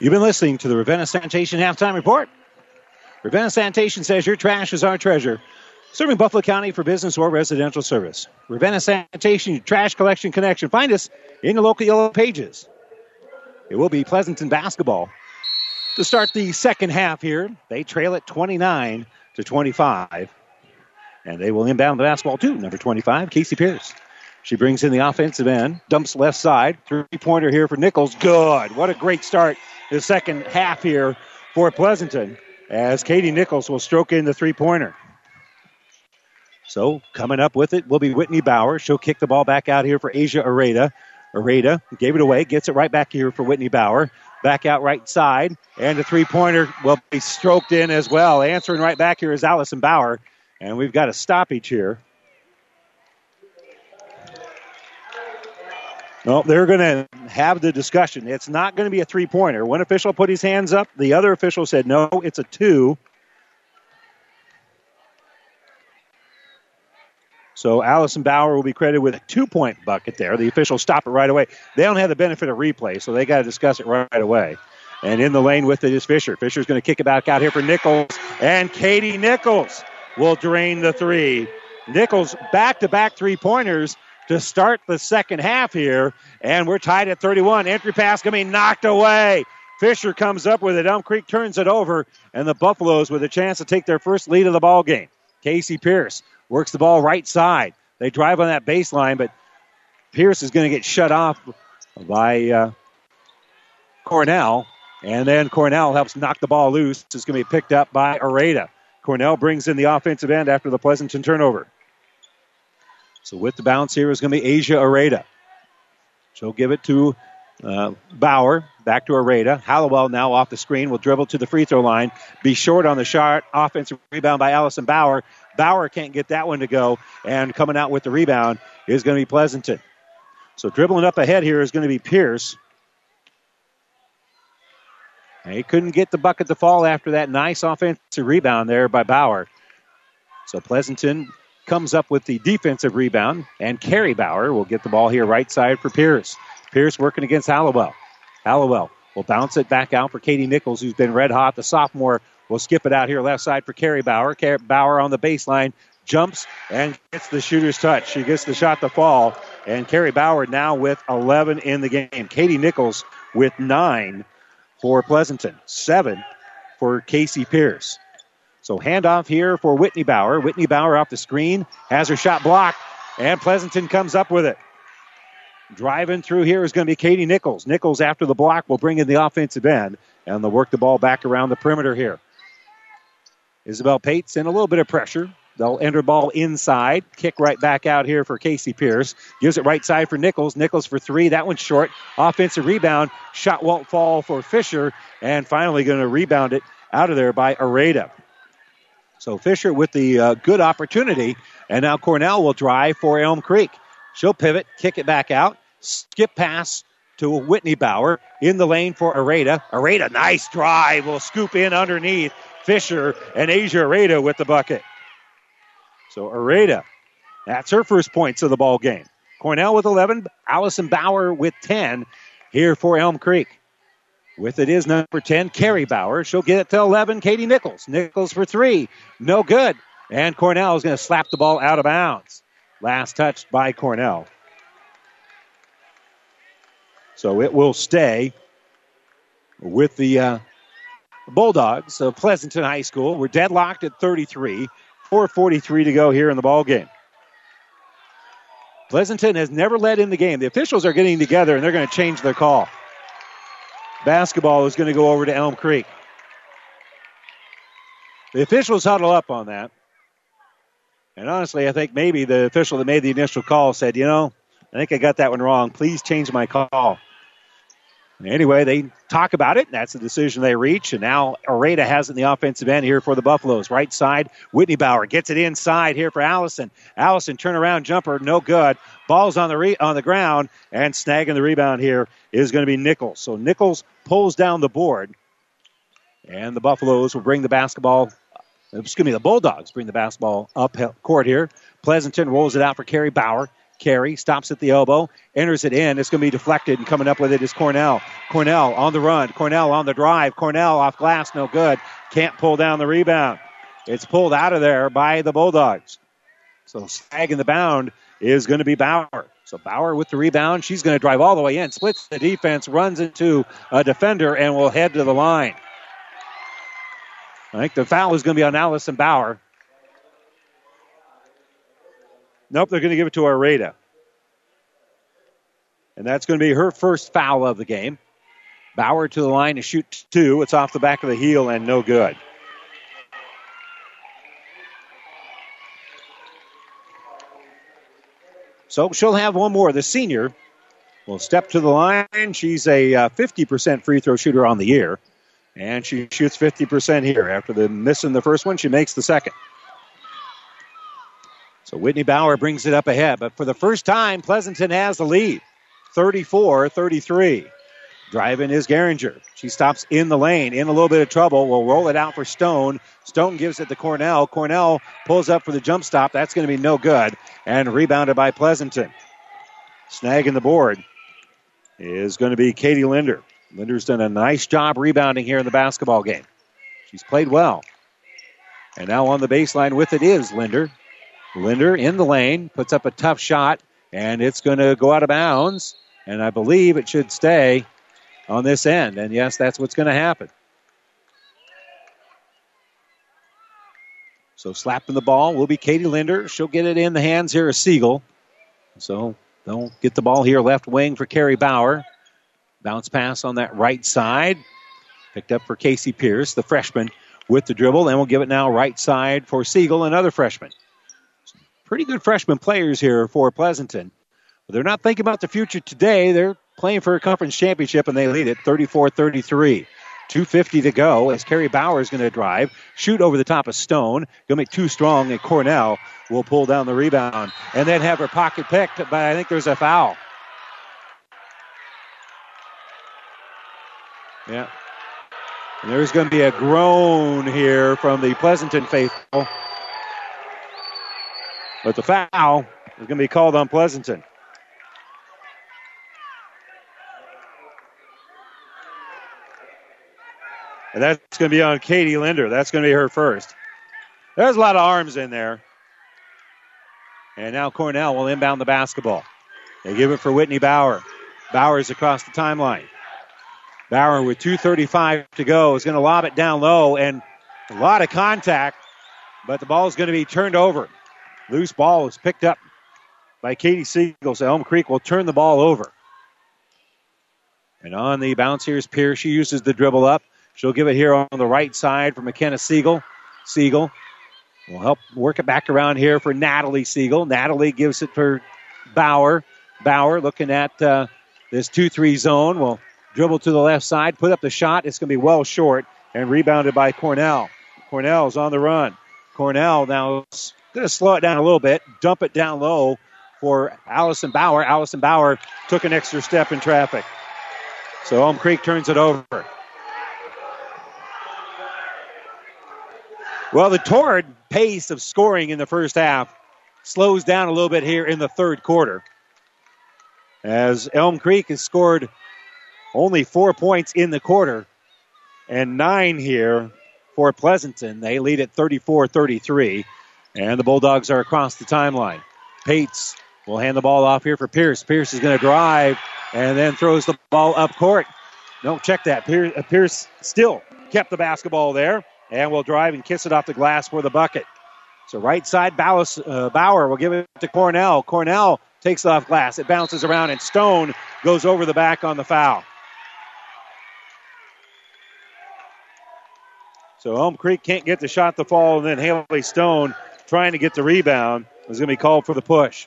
You've been listening to the Ravenna Sanitation Halftime Report. Ravenna Sanitation says your trash is our treasure. Serving Buffalo County for business or residential service. Ravenna Sanitation, trash collection connection. Find us in the local yellow pages. It will be Pleasanton basketball to start the second half here. They trail at 29 to 25. And they will inbound the basketball too. number 25, Casey Pierce. She brings in the offensive end, dumps left side. Three pointer here for Nichols. Good. What a great start the second half here for Pleasanton as Katie Nichols will stroke in the three pointer. So coming up with it will be Whitney Bauer. She'll kick the ball back out here for Asia Areda. Areda gave it away, gets it right back here for Whitney Bauer. Back out right side, and the three pointer will be stroked in as well. Answering right back here is Allison Bauer, and we've got a stoppage here. Well, they're going to have the discussion. It's not going to be a three pointer. One official put his hands up, the other official said, no, it's a two. So Allison Bauer will be credited with a two point bucket there. The officials stop it right away. They don't have the benefit of replay, so they got to discuss it right away. And in the lane with it is Fisher. Fisher's going to kick it back out here for Nichols. And Katie Nichols will drain the three. Nichols back to back three pointers to start the second half here. And we're tied at 31. Entry pass going to be knocked away. Fisher comes up with it. Elm Creek turns it over, and the Buffaloes with a chance to take their first lead of the ball game. Casey Pierce works the ball right side. They drive on that baseline, but Pierce is going to get shut off by uh, Cornell. And then Cornell helps knock the ball loose. It's going to be picked up by Areda. Cornell brings in the offensive end after the Pleasanton turnover. So with the bounce here is going to be Asia Areda. She'll give it to uh, Bauer. Back to Areta. Hallowell now off the screen will dribble to the free throw line. Be short on the shot. Offensive rebound by Allison Bauer. Bauer can't get that one to go. And coming out with the rebound is going to be Pleasanton. So dribbling up ahead here is going to be Pierce. he couldn't get the bucket to fall after that nice offensive rebound there by Bauer. So Pleasanton comes up with the defensive rebound, and Carrie Bauer will get the ball here right side for Pierce. Pierce working against Hallowell. Hallowell will bounce it back out for Katie Nichols, who's been red hot. The sophomore will skip it out here left side for Carrie Bauer. Carrie Bauer on the baseline jumps and gets the shooter's touch. She gets the shot to fall, and Carrie Bauer now with 11 in the game. Katie Nichols with nine for Pleasanton, seven for Casey Pierce. So handoff here for Whitney Bauer. Whitney Bauer off the screen has her shot blocked, and Pleasanton comes up with it. Driving through here is going to be Katie Nichols. Nichols, after the block, will bring in the offensive end, and they'll work the ball back around the perimeter here. Isabel Pates in a little bit of pressure. They'll enter ball inside. Kick right back out here for Casey Pierce. Gives it right side for Nichols. Nichols for three. That one's short. Offensive rebound. Shot won't fall for Fisher. And finally going to rebound it out of there by Areta. So Fisher with the uh, good opportunity. And now Cornell will drive for Elm Creek. She'll pivot, kick it back out, skip pass to Whitney Bauer in the lane for Areta. Areta, nice drive, will scoop in underneath Fisher and Asia Areta with the bucket. So Areta, that's her first points of the ball game. Cornell with 11, Allison Bauer with 10 here for Elm Creek. With it is number 10, Carrie Bauer. She'll get it to 11, Katie Nichols. Nichols for three, no good. And Cornell is going to slap the ball out of bounds. Last touched by Cornell. So it will stay with the uh, Bulldogs of Pleasanton High School. We're deadlocked at 33. 4.43 to go here in the ball game. Pleasanton has never led in the game. The officials are getting together and they're going to change their call. Basketball is going to go over to Elm Creek. The officials huddle up on that. And honestly, I think maybe the official that made the initial call said, you know, I think I got that one wrong. Please change my call. Anyway, they talk about it. That's the decision they reach. And now Areta has it in the offensive end here for the Buffaloes. Right side, Whitney Bauer gets it inside here for Allison. Allison turnaround jumper, no good. Ball's on the re- on the ground and snagging the rebound here is going to be Nichols. So Nichols pulls down the board, and the Buffaloes will bring the basketball excuse me, the Bulldogs bring the basketball up court here. Pleasanton rolls it out for Carrie Bauer. Carrie stops at the elbow, enters it in. It's going to be deflected, and coming up with it is Cornell. Cornell on the run. Cornell on the drive. Cornell off glass, no good. Can't pull down the rebound. It's pulled out of there by the Bulldogs. So snagging the bound is going to be Bauer. So Bauer with the rebound. She's going to drive all the way in, splits the defense, runs into a defender, and will head to the line. I think the foul is going to be on Allison Bauer. Nope, they're going to give it to Areta. And that's going to be her first foul of the game. Bauer to the line to shoot two. It's off the back of the heel and no good. So she'll have one more. The senior will step to the line. She's a uh, 50% free throw shooter on the year. And she shoots 50% here. After the missing the first one, she makes the second. So Whitney Bauer brings it up ahead. But for the first time, Pleasanton has the lead 34 33. Driving is Geringer. She stops in the lane, in a little bit of trouble. Will roll it out for Stone. Stone gives it to Cornell. Cornell pulls up for the jump stop. That's going to be no good. And rebounded by Pleasanton. Snagging the board is going to be Katie Linder. Linder's done a nice job rebounding here in the basketball game. She's played well. And now on the baseline with it is Linder. Linder in the lane, puts up a tough shot, and it's going to go out of bounds. And I believe it should stay on this end. And yes, that's what's going to happen. So slapping the ball will be Katie Linder. She'll get it in the hands here of Siegel. So they'll get the ball here left wing for Carrie Bauer. Bounce pass on that right side. Picked up for Casey Pierce, the freshman, with the dribble. And we'll give it now right side for Siegel, another freshman. Pretty good freshman players here for Pleasanton. But they're not thinking about the future today. They're playing for a conference championship, and they lead it 34 33. 250 to go as Kerry Bauer is going to drive, shoot over the top of Stone. To make too strong, and Cornell will pull down the rebound and then have her pocket picked. But I think there's a foul. Yeah. And there's going to be a groan here from the Pleasanton faithful. But the foul is going to be called on Pleasanton. And that's going to be on Katie Linder. That's going to be her first. There's a lot of arms in there. And now Cornell will inbound the basketball. They give it for Whitney Bauer. Bauer's across the timeline. Bauer with 2.35 to go is going to lob it down low and a lot of contact, but the ball is going to be turned over. Loose ball is picked up by Katie Siegel. So Elm Creek will turn the ball over. And on the bounce here is Pierce. She uses the dribble up. She'll give it here on the right side for McKenna Siegel. Siegel will help work it back around here for Natalie Siegel. Natalie gives it for Bauer. Bauer looking at uh, this 2 3 zone. Will dribble to the left side, put up the shot. It's going to be well short and rebounded by Cornell. Cornell's on the run. Cornell now going to slow it down a little bit, dump it down low for Allison Bauer. Allison Bauer took an extra step in traffic. So Elm Creek turns it over. Well, the torrid pace of scoring in the first half slows down a little bit here in the third quarter. As Elm Creek has scored only four points in the quarter and nine here for Pleasanton. They lead at 34 33, and the Bulldogs are across the timeline. Pates will hand the ball off here for Pierce. Pierce is going to drive and then throws the ball up court. No, check that. Pierce, uh, Pierce still kept the basketball there and will drive and kiss it off the glass for the bucket. So right side, Bauer, uh, Bauer will give it to Cornell. Cornell takes off glass. It bounces around, and Stone goes over the back on the foul. So Elm Creek can't get the shot to fall, and then Haley Stone trying to get the rebound is going to be called for the push.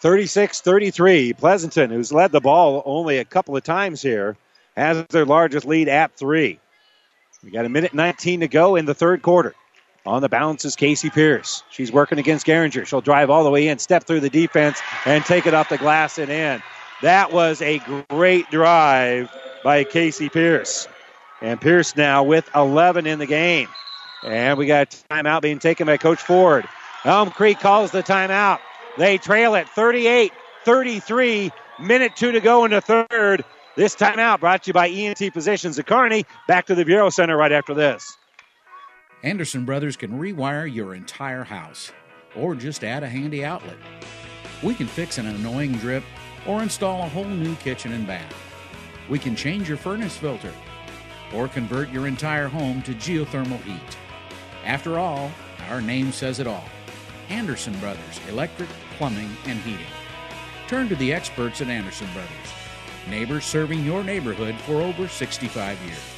36 33. Pleasanton, who's led the ball only a couple of times here, has their largest lead at three. We got a minute 19 to go in the third quarter. On the bounce is Casey Pierce. She's working against Geringer. She'll drive all the way in, step through the defense, and take it off the glass and in. That was a great drive by Casey Pierce. And Pierce now with 11 in the game. And we got a timeout being taken by Coach Ford. Elm Creek calls the timeout. They trail it 38 33. Minute two to go in the third. This timeout brought to you by ENT Physicians at Kearney. Back to the Viaero Center right after this. Anderson Brothers can rewire your entire house or just add a handy outlet. We can fix an annoying drip or install a whole new kitchen and bath. We can change your furnace filter or convert your entire home to geothermal heat. After all, our name says it all Anderson Brothers Electric, Plumbing, and Heating. Turn to the experts at Anderson Brothers, neighbors serving your neighborhood for over 65 years.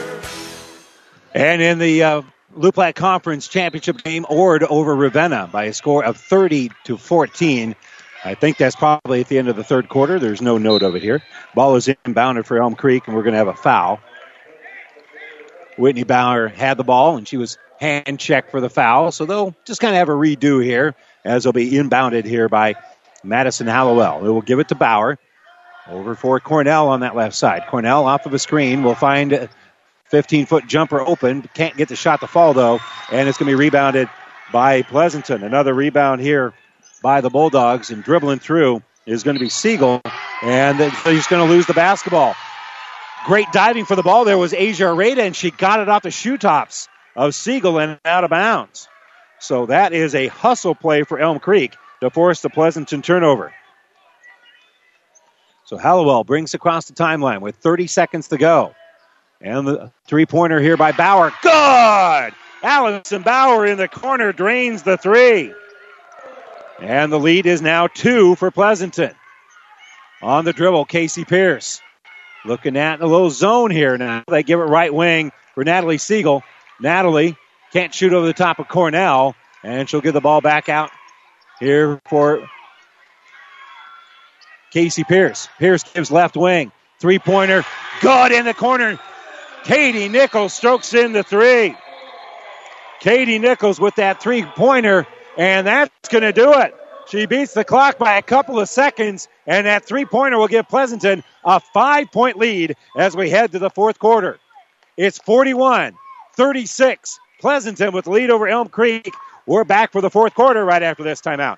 And in the uh, Loup Platte Conference Championship game, Ord over Ravenna by a score of 30 to 14. I think that's probably at the end of the third quarter. There's no note of it here. Ball is inbounded for Elm Creek, and we're going to have a foul. Whitney Bauer had the ball, and she was hand checked for the foul. So they'll just kind of have a redo here, as they'll be inbounded here by Madison Hallowell. They will give it to Bauer. Over for Cornell on that left side. Cornell off of a screen will find 15 foot jumper open. Can't get the shot to fall, though. And it's going to be rebounded by Pleasanton. Another rebound here by the Bulldogs. And dribbling through is going to be Siegel. And he's going to lose the basketball. Great diving for the ball there was Asia Areda, and she got it off the shoe tops of Siegel and out of bounds. So that is a hustle play for Elm Creek to force the Pleasanton turnover. So Hallowell brings across the timeline with 30 seconds to go. And the three pointer here by Bauer. Good! Allison Bauer in the corner drains the three. And the lead is now two for Pleasanton. On the dribble, Casey Pierce. Looking at a little zone here now. They give it right wing for Natalie Siegel. Natalie can't shoot over the top of Cornell, and she'll get the ball back out here for Casey Pierce. Pierce gives left wing. Three pointer. Good in the corner. Katie Nichols strokes in the three. Katie Nichols with that three pointer, and that's going to do it. She beats the clock by a couple of seconds, and that three pointer will give Pleasanton a five point lead as we head to the fourth quarter. It's 41 36. Pleasanton with the lead over Elm Creek. We're back for the fourth quarter right after this timeout.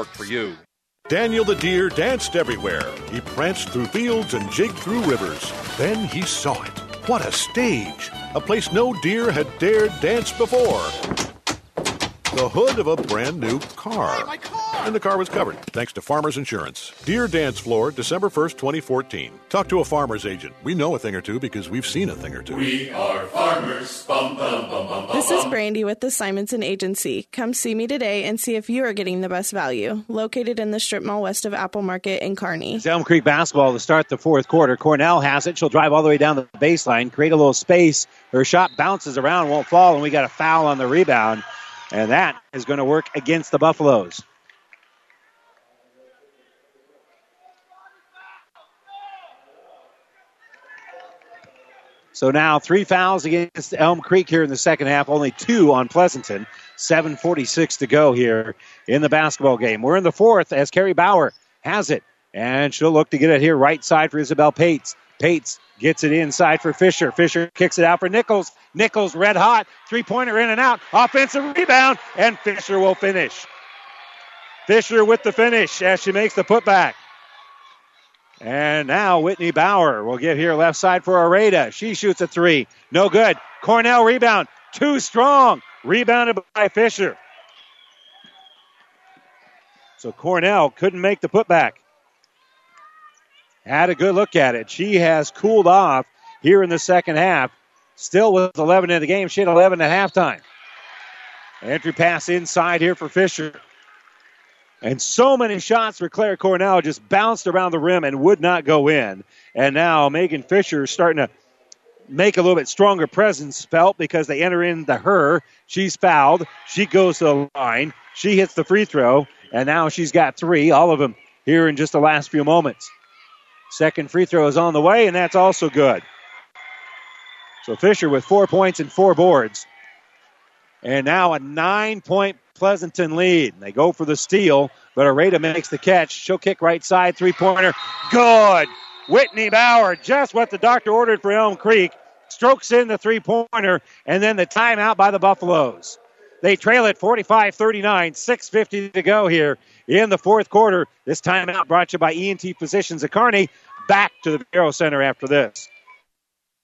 for you. Daniel the deer danced everywhere. He pranced through fields and jigged through rivers. Then he saw it. What a stage! A place no deer had dared dance before. The hood of a brand new car. And the car was covered, thanks to Farmers Insurance. Deer Dance Floor, December 1st, 2014. Talk to a farmer's agent. We know a thing or two because we've seen a thing or two. We are farmers. Bum, bum, bum, bum, bum, This is bum. Brandy with the Simonson Agency. Come see me today and see if you are getting the best value. Located in the strip mall west of Apple Market in Kearney. It's Elm Creek basketball to start the fourth quarter. Cornell has it. She'll drive all the way down the baseline, create a little space. Her shot bounces around, won't fall, and we got a foul on the rebound. And that is going to work against the Buffaloes. So now three fouls against Elm Creek here in the second half, only two on Pleasanton. 7.46 to go here in the basketball game. We're in the fourth as Carrie Bauer has it, and she'll look to get it here right side for Isabel Pates. Pates gets it inside for Fisher. Fisher kicks it out for Nichols. Nichols red hot. Three pointer in and out. Offensive rebound, and Fisher will finish. Fisher with the finish as she makes the putback. And now Whitney Bauer will get here left side for Areda. She shoots a three. No good. Cornell rebound. Too strong. Rebounded by Fisher. So Cornell couldn't make the putback. Had a good look at it. She has cooled off here in the second half. Still with 11 in the game. She had 11 at halftime. Entry pass inside here for Fisher. And so many shots for Claire Cornell just bounced around the rim and would not go in. And now Megan Fisher is starting to make a little bit stronger presence felt because they enter into her. She's fouled. She goes to the line. She hits the free throw. And now she's got three, all of them here in just the last few moments. Second free throw is on the way, and that's also good. So Fisher with four points and four boards. And now a nine point Pleasanton lead. They go for the steal, but Areta makes the catch. She'll kick right side, three pointer. Good. Whitney Bauer, just what the doctor ordered for Elm Creek. Strokes in the three pointer, and then the timeout by the Buffaloes. They trail it 45 39, 6.50 to go here in the fourth quarter. This timeout brought you by ENT Physicians at Kearney. Back to the Viaero Center after this.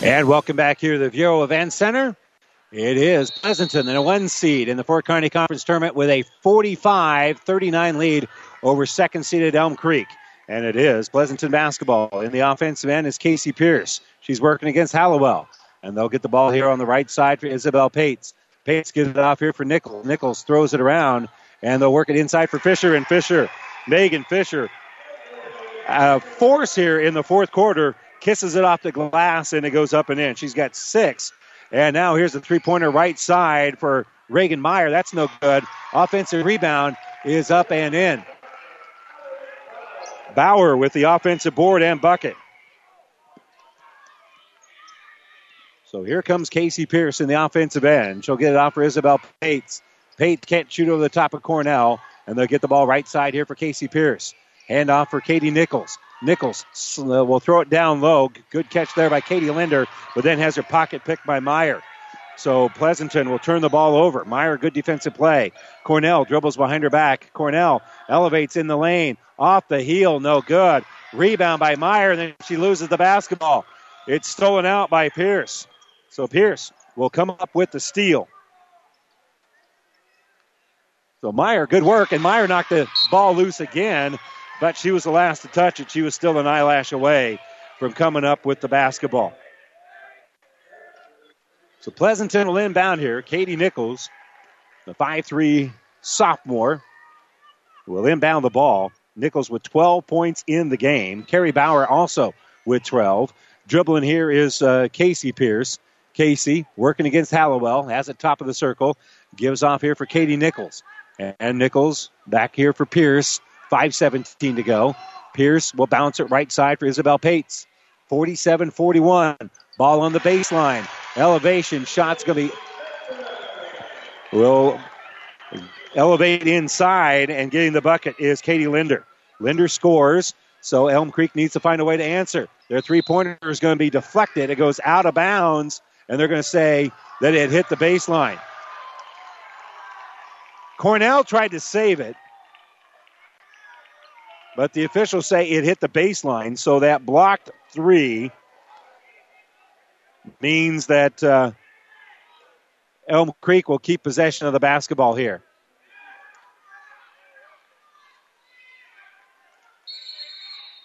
And welcome back here to the Viaero Event Center. It is Pleasanton a one seed in the Fort Kearny Conference Tournament with a 45 39 lead over second seeded Elm Creek. And it is Pleasanton basketball. In the offensive end is Casey Pierce. She's working against Hallowell. And they'll get the ball here on the right side for Isabel Pates. Pates gets it off here for Nichols. Nichols throws it around, and they'll work it inside for Fisher. And Fisher, Megan Fisher, uh, force here in the fourth quarter, kisses it off the glass, and it goes up and in. She's got six. And now here's the three pointer right side for Reagan Meyer. That's no good. Offensive rebound is up and in. Bauer with the offensive board and bucket. So here comes Casey Pierce in the offensive end. She'll get it off for Isabel Pates. Pate can't shoot over the top of Cornell, and they'll get the ball right side here for Casey Pierce. Hand off for Katie Nichols. Nichols uh, will throw it down low. Good catch there by Katie Linder, but then has her pocket picked by Meyer. So Pleasanton will turn the ball over. Meyer, good defensive play. Cornell dribbles behind her back. Cornell elevates in the lane. Off the heel, no good. Rebound by Meyer, and then she loses the basketball. It's stolen out by Pierce. So Pierce will come up with the steal. So Meyer, good work, and Meyer knocked the ball loose again, but she was the last to touch it. She was still an eyelash away from coming up with the basketball. So Pleasanton will inbound here. Katie Nichols, the 5'3 sophomore, will inbound the ball. Nichols with 12 points in the game. Carrie Bauer also with 12. Dribbling here is uh, Casey Pierce. Casey working against Hallowell, has it top of the circle, gives off here for Katie Nichols. And Nichols back here for Pierce. 5.17 to go. Pierce will bounce it right side for Isabel Pates. 47 41. Ball on the baseline. Elevation. Shot's going to be. Will elevate inside, and getting the bucket is Katie Linder. Linder scores, so Elm Creek needs to find a way to answer. Their three pointer is going to be deflected. It goes out of bounds, and they're going to say that it hit the baseline. Cornell tried to save it, but the officials say it hit the baseline, so that blocked three means that uh, Elm Creek will keep possession of the basketball here.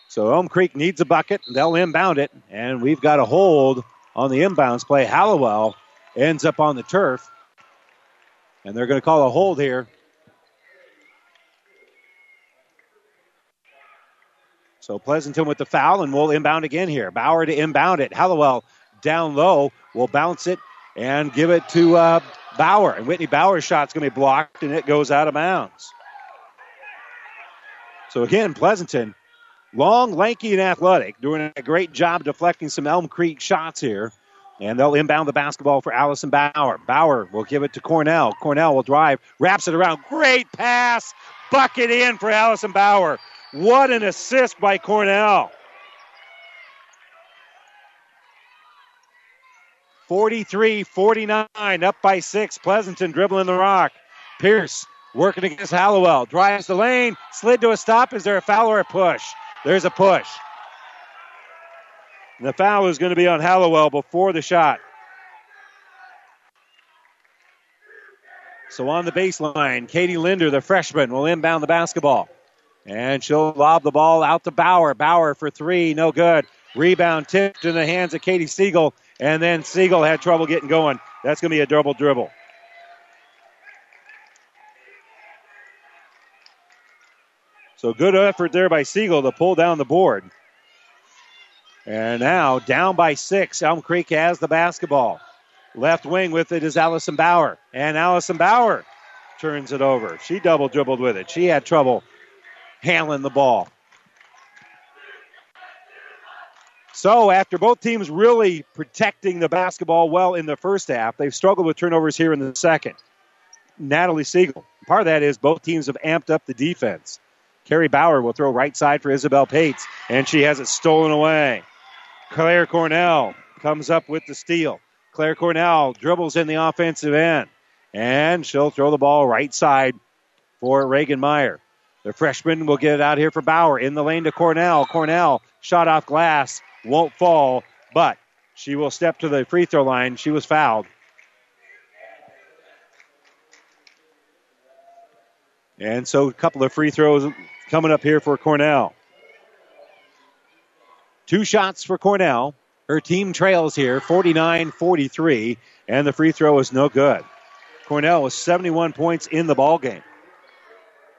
So Elm Creek needs a bucket. They'll inbound it, and we've got a hold on the inbounds play. Hallowell ends up on the turf, and they're going to call a hold here. So Pleasanton with the foul, and we'll inbound again here. Bauer to inbound it. Hallowell down low will bounce it and give it to uh, Bauer. And Whitney Bauer's shot's going to be blocked, and it goes out of bounds. So again, Pleasanton Long, lanky, and athletic, doing a great job deflecting some Elm Creek shots here. And they'll inbound the basketball for Allison Bauer. Bauer will give it to Cornell. Cornell will drive, wraps it around. Great pass. Bucket in for Allison Bauer. What an assist by Cornell. 43 49, up by six. Pleasanton dribbling the rock. Pierce working against Hallowell. Drives the lane, slid to a stop. Is there a foul or a push? There's a push. The foul is going to be on Hallowell before the shot. So on the baseline, Katie Linder, the freshman, will inbound the basketball. And she'll lob the ball out to Bauer. Bauer for three, no good. Rebound tipped in the hands of Katie Siegel. And then Siegel had trouble getting going. That's going to be a double dribble. So good effort there by Siegel to pull down the board. And now down by six. Elm Creek has the basketball. Left wing with it is Allison Bauer. And Allison Bauer turns it over. She double dribbled with it. She had trouble handling the ball. So, after both teams really protecting the basketball well in the first half, they've struggled with turnovers here in the second. Natalie Siegel. Part of that is both teams have amped up the defense. Carrie Bauer will throw right side for Isabel Pates, and she has it stolen away. Claire Cornell comes up with the steal. Claire Cornell dribbles in the offensive end, and she'll throw the ball right side for Reagan Meyer. The freshman will get it out here for Bauer in the lane to Cornell. Cornell shot off glass, won't fall, but she will step to the free throw line. She was fouled. And so a couple of free throws coming up here for Cornell. Two shots for Cornell. Her team trails here 49 43, and the free throw is no good. Cornell was 71 points in the ball game.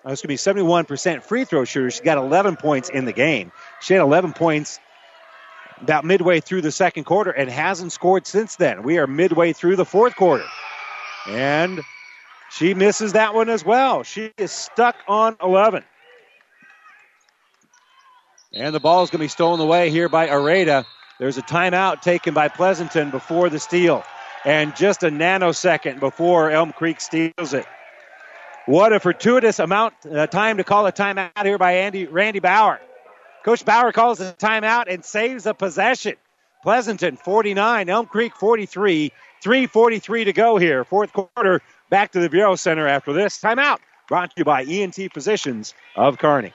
Uh, That's going to be 71% free throw shooter. She got 11 points in the game. She had 11 points about midway through the second quarter and hasn't scored since then. We are midway through the fourth quarter. And she misses that one as well. She is stuck on 11. And the ball is going to be stolen away here by Areta. There's a timeout taken by Pleasanton before the steal. And just a nanosecond before Elm Creek steals it. What a fortuitous amount uh, time to call a timeout here by Andy Randy Bauer. Coach Bauer calls a timeout and saves a possession. Pleasanton 49, Elm Creek 43, 3:43 to go here. Fourth quarter. Back to the Viaero Center after this timeout. Brought to you by ENT Physicians of Kearney.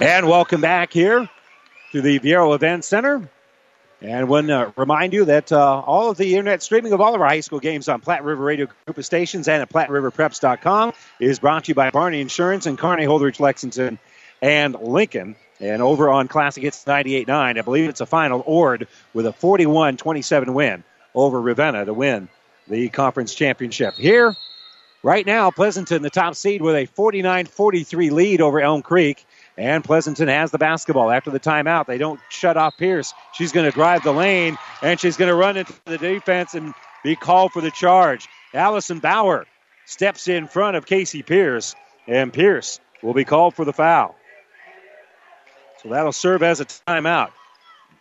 And welcome back here to the Viaero Event Center. And want to remind you that uh, all of the internet streaming of all of our high school games on Platte River Radio Group of Stations and at PlatteRiverPreps.com is brought to you by Barney Insurance and Kearney, Holdrege, Lexington, and Lincoln. And over on Classic Hits 98.9, I believe it's a final Ord with a 41 27 win over Ravenna to win the conference championship. Here, right now, Pleasanton, the top seed, with a 49 43 lead over Elm Creek. And Pleasanton has the basketball after the timeout. They don't shut off Pierce. She's going to drive the lane, and she's going to run into the defense and be called for the charge. Allison Bauer steps in front of Casey Pierce, and Pierce will be called for the foul. So that'll serve as a timeout.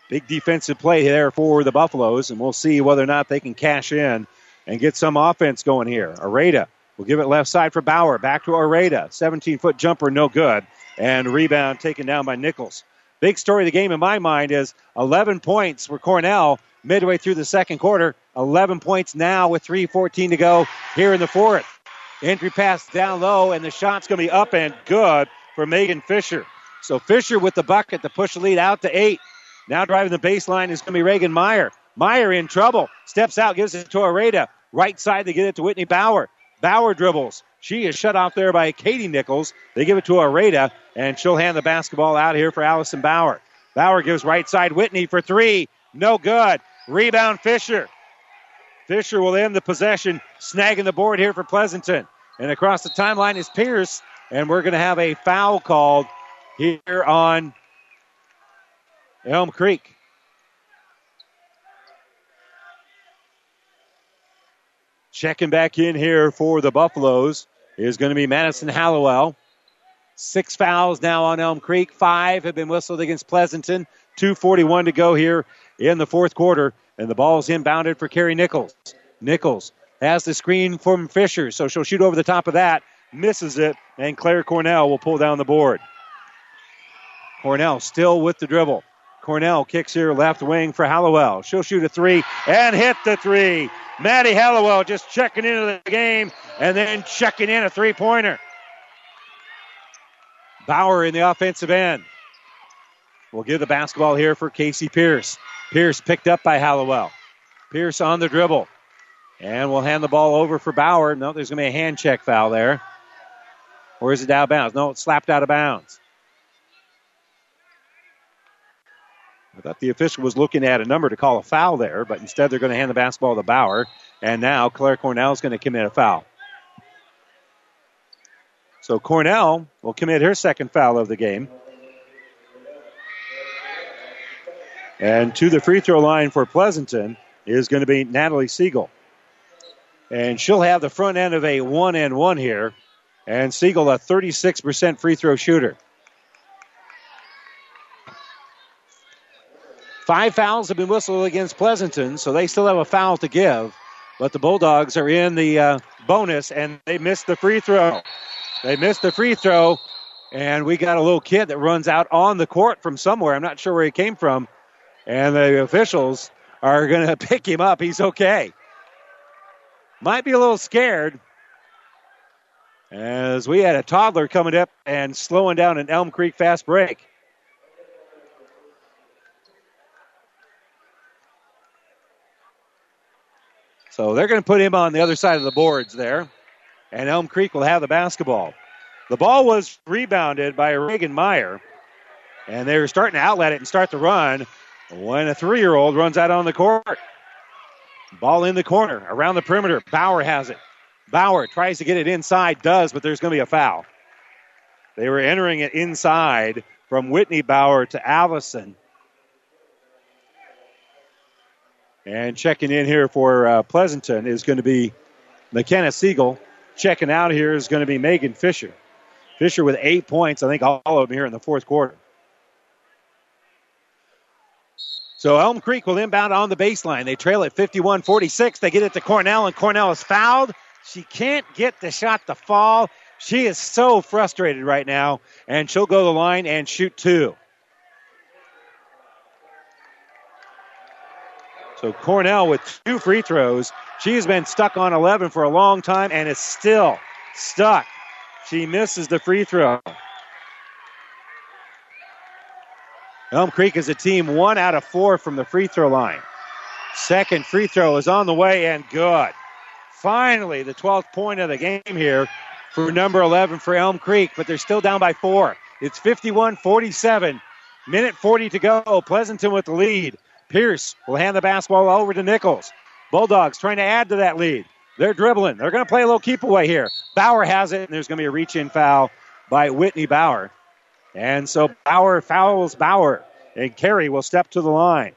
Big defensive play there for the Buffaloes, and we'll see whether or not they can cash in and get some offense going here. Areta will give it left side for Bauer. Back to Areta. 17 foot jumper, no good. And rebound taken down by Nichols. Big story of the game in my mind is 11 points for Cornell midway through the second quarter. 11 points now with 3.14 to go here in the fourth. Entry pass down low, and the shot's going to be up and good for Megan Fisher. So Fisher with the bucket to push the lead out to eight. Now driving the baseline is going to be Reagan Meyer. Meyer in trouble. Steps out, gives it to Areta. Right side, they get it to Whitney Bauer. Bauer dribbles. She is shut off there by Katie Nichols. They give it to Areta, and she'll hand the basketball out here for Allison Bauer. Bauer gives right side Whitney for three. No good. Rebound Fisher. Fisher will end the possession, snagging the board here for Pleasanton. And across the timeline is Pierce, and we're going to have a foul called here on Elm Creek. Checking back in here for the Buffaloes is going to be Madison Hallowell. Six fouls now on Elm Creek. Five have been whistled against Pleasanton. 2.41 to go here in the fourth quarter. And the ball's inbounded for Carrie Nichols. Nichols has the screen from Fisher, so she'll shoot over the top of that. Misses it, and Claire Cornell will pull down the board. Cornell still with the dribble. Cornell kicks here left wing for Hallowell. She'll shoot a three and hit the three. Maddie Hallowell just checking into the game and then checking in a three pointer. Bauer in the offensive end. We'll give the basketball here for Casey Pierce. Pierce picked up by Hallowell. Pierce on the dribble. And we'll hand the ball over for Bauer. No, there's going to be a hand check foul there. Or is it out of bounds? No, it's slapped out of bounds. I thought the official was looking at a number to call a foul there, but instead they're going to hand the basketball to Bauer. And now Claire Cornell is going to commit a foul. So Cornell will commit her second foul of the game. And to the free throw line for Pleasanton is going to be Natalie Siegel. And she'll have the front end of a one and one here. And Siegel, a 36% free throw shooter. Five fouls have been whistled against Pleasanton, so they still have a foul to give. But the Bulldogs are in the uh, bonus, and they missed the free throw. They missed the free throw, and we got a little kid that runs out on the court from somewhere. I'm not sure where he came from. And the officials are going to pick him up. He's okay. Might be a little scared, as we had a toddler coming up and slowing down an Elm Creek fast break. So they're going to put him on the other side of the boards there, and Elm Creek will have the basketball. The ball was rebounded by Reagan Meyer, and they were starting to outlet it and start the run when a three year old runs out on the court. Ball in the corner, around the perimeter. Bauer has it. Bauer tries to get it inside, does, but there's going to be a foul. They were entering it inside from Whitney Bauer to Allison. And checking in here for uh, Pleasanton is going to be McKenna Siegel. Checking out here is going to be Megan Fisher. Fisher with eight points, I think all of them here in the fourth quarter. So Elm Creek will inbound on the baseline. They trail at 51 46. They get it to Cornell, and Cornell is fouled. She can't get the shot to fall. She is so frustrated right now, and she'll go to the line and shoot two. So Cornell with two free throws. She has been stuck on 11 for a long time and is still stuck. She misses the free throw. Elm Creek is a team one out of four from the free throw line. Second free throw is on the way and good. Finally, the 12th point of the game here for number 11 for Elm Creek, but they're still down by four. It's 51 47. Minute 40 to go. Pleasanton with the lead. Pierce will hand the basketball over to Nichols. Bulldogs trying to add to that lead. They're dribbling. They're going to play a little keep away here. Bauer has it, and there's going to be a reach in foul by Whitney Bauer. And so Bauer fouls Bauer, and Carey will step to the line.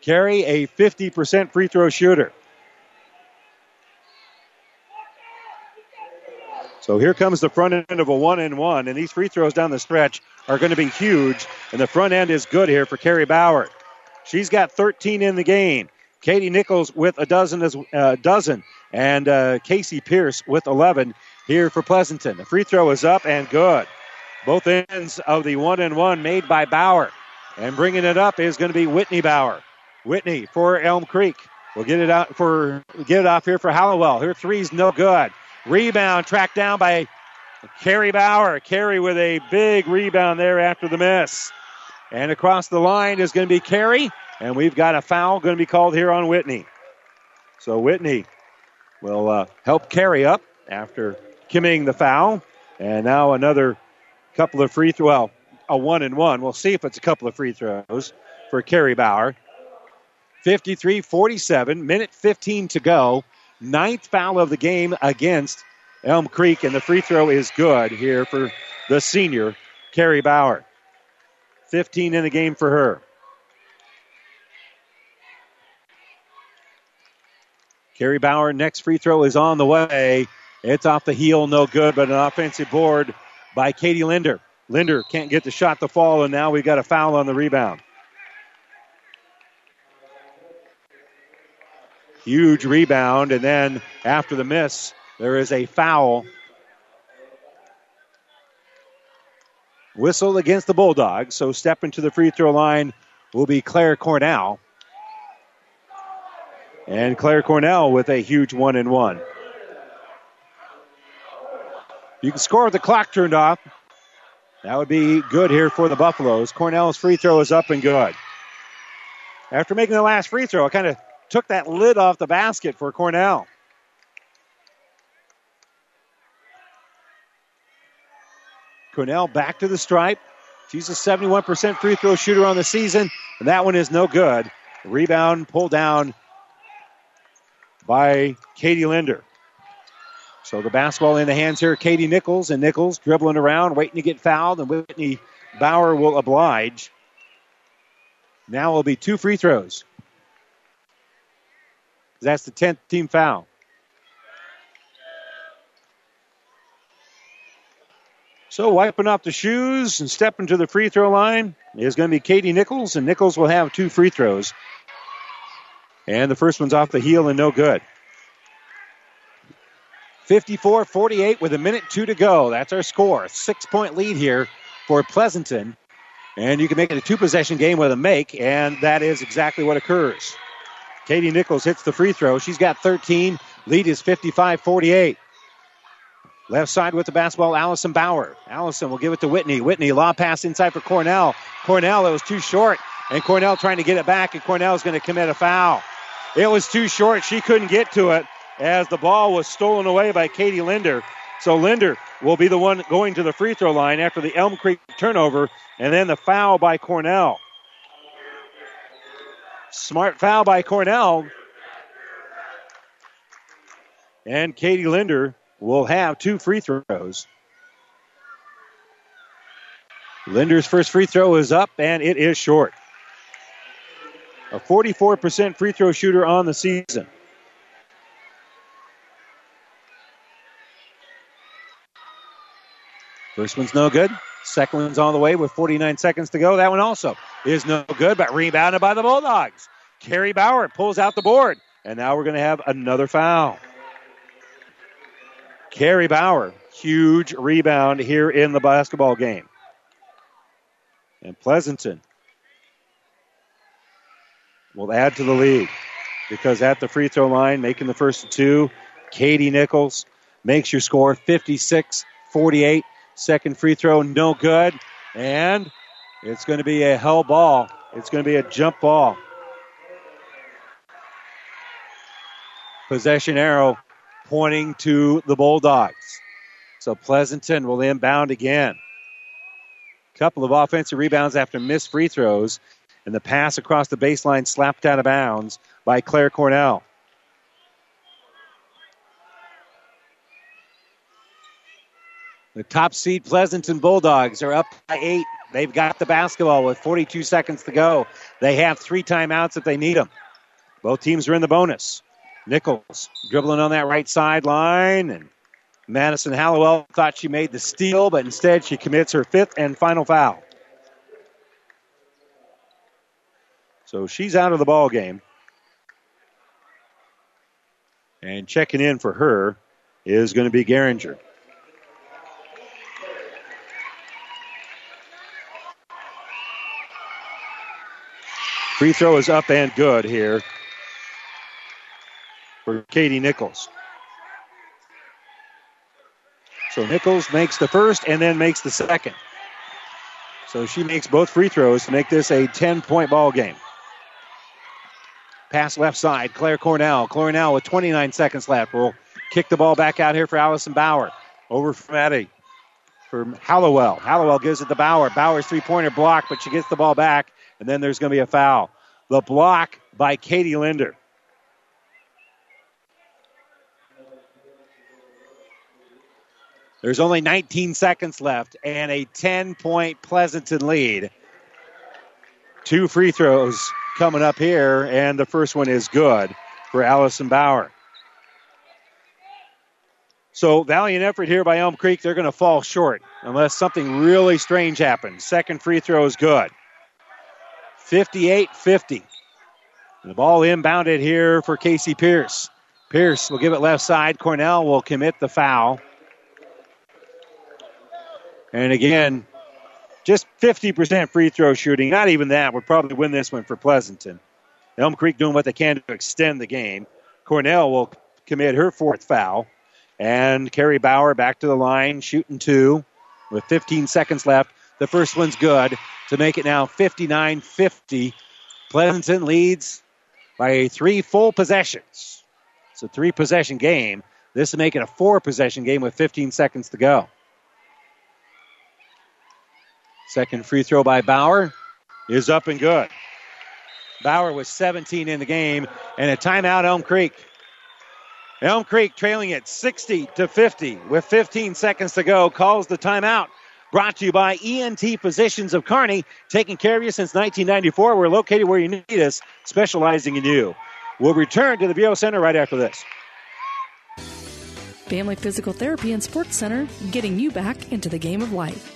Carey, a 50% free throw shooter. So here comes the front end of a one and one, and these free throws down the stretch are going to be huge. And the front end is good here for Carey Bauer. She's got 13 in the game. Katie Nichols with a dozen as uh, dozen, and uh, Casey Pierce with 11 here for Pleasanton. The free throw is up and good. Both ends of the one and one made by Bauer. And bringing it up is going to be Whitney Bauer. Whitney for Elm Creek. We'll get it out for get it off here for Hallowell. Her three's no good. Rebound tracked down by Carey Bauer. Carey with a big rebound there after the miss. And across the line is going to be Carey. And we've got a foul going to be called here on Whitney. So Whitney will uh, help Carey up after committing the foul. And now another couple of free throw, well, a one and one. We'll see if it's a couple of free throws for Carey Bauer. 53 47, minute 15 to go. Ninth foul of the game against Elm Creek, and the free throw is good here for the senior, Carey Bauer. 15 in the game for her. Carrie Bauer, next free throw is on the way. It's off the heel, no good, but an offensive board by Katie Linder. Linder can't get the shot to fall, and now we've got a foul on the rebound. Huge rebound, and then after the miss, there is a foul. Whistle against the Bulldogs, so stepping to the free throw line will be Claire Cornell. And Claire Cornell with a huge one and one. You can score with the clock turned off. That would be good here for the Buffaloes. Cornell's free throw is up and good. After making the last free throw, it kind of took that lid off the basket for Cornell. Cornell back to the stripe. She's a 71% free throw shooter on the season, and that one is no good. Rebound pulled down by Katie Linder. So the basketball in the hands here, Katie Nichols, and Nichols dribbling around, waiting to get fouled, and Whitney Bauer will oblige. Now will be two free throws. That's the 10th team foul. So wiping off the shoes and stepping to the free throw line is going to be Katie Nichols, and Nichols will have two free throws. And the first one's off the heel and no good. 54 48 with a minute two to go. That's our score. Six point lead here for Pleasanton. And you can make it a two possession game with a make, and that is exactly what occurs. Katie Nichols hits the free throw. She's got 13. Lead is 55 48. Left side with the basketball, Allison Bauer. Allison will give it to Whitney. Whitney, lob pass inside for Cornell. Cornell, it was too short, and Cornell trying to get it back, and Cornell is going to commit a foul. It was too short. She couldn't get to it as the ball was stolen away by Katie Linder. So Linder will be the one going to the free throw line after the Elm Creek turnover, and then the foul by Cornell. Smart foul by Cornell. And Katie Linder will have two free throws. Linder's first free throw is up, and it is short. A 44% free throw shooter on the season. First one's no good. Second one's on the way with 49 seconds to go. That one also is no good, but rebounded by the Bulldogs. Carrie Bauer pulls out the board, and now we're going to have another foul. Carrie Bauer, huge rebound here in the basketball game. And Pleasanton will add to the lead because at the free throw line, making the first two, Katie Nichols makes your score 56 48. Second free throw, no good. And it's going to be a hell ball. It's going to be a jump ball. Possession arrow pointing to the Bulldogs. So Pleasanton will inbound again. Couple of offensive rebounds after missed free throws, and the pass across the baseline slapped out of bounds by Claire Cornell. The top seed Pleasanton Bulldogs are up by eight. They've got the basketball with 42 seconds to go. They have three timeouts if they need them. Both teams are in the bonus. Nichols dribbling on that right sideline, and Madison Hallowell thought she made the steal, but instead she commits her fifth and final foul. So she's out of the ball game. And checking in for her is going to be Geringer. Free throw is up and good here for Katie Nichols. So Nichols makes the first and then makes the second. So she makes both free throws to make this a 10 point ball game. Pass left side, Claire Cornell. Cornell with 29 seconds left will kick the ball back out here for Allison Bauer. Over from Eddie. For Hallowell. Hallowell gives it to Bauer. Bauer's three pointer block, but she gets the ball back and then there's going to be a foul. The block by Katie Linder. There's only 19 seconds left and a 10 point Pleasanton lead. Two free throws coming up here, and the first one is good for Allison Bauer. So, valiant effort here by Elm Creek. They're going to fall short unless something really strange happens. Second free throw is good. 58 50. The ball inbounded here for Casey Pierce. Pierce will give it left side. Cornell will commit the foul. And again, just 50% free throw shooting. Not even that would probably win this one for Pleasanton. Elm Creek doing what they can to extend the game. Cornell will commit her fourth foul. And Carrie Bauer back to the line, shooting two with 15 seconds left. The first one's good to make it now 59 50. Pleasanton leads by three full possessions. It's a three possession game. This will make it a four possession game with 15 seconds to go. Second free throw by Bauer is up and good. Bauer was 17 in the game, and a timeout, Elm Creek. Elm Creek trailing at 60 to 50 with 15 seconds to go calls the timeout. Brought to you by ENT Physicians of Kearney, taking care of you since 1994. We're located where you need us, specializing in you. We'll return to the Viaero Center right after this. Family Physical Therapy and Sports Center, getting you back into the game of life,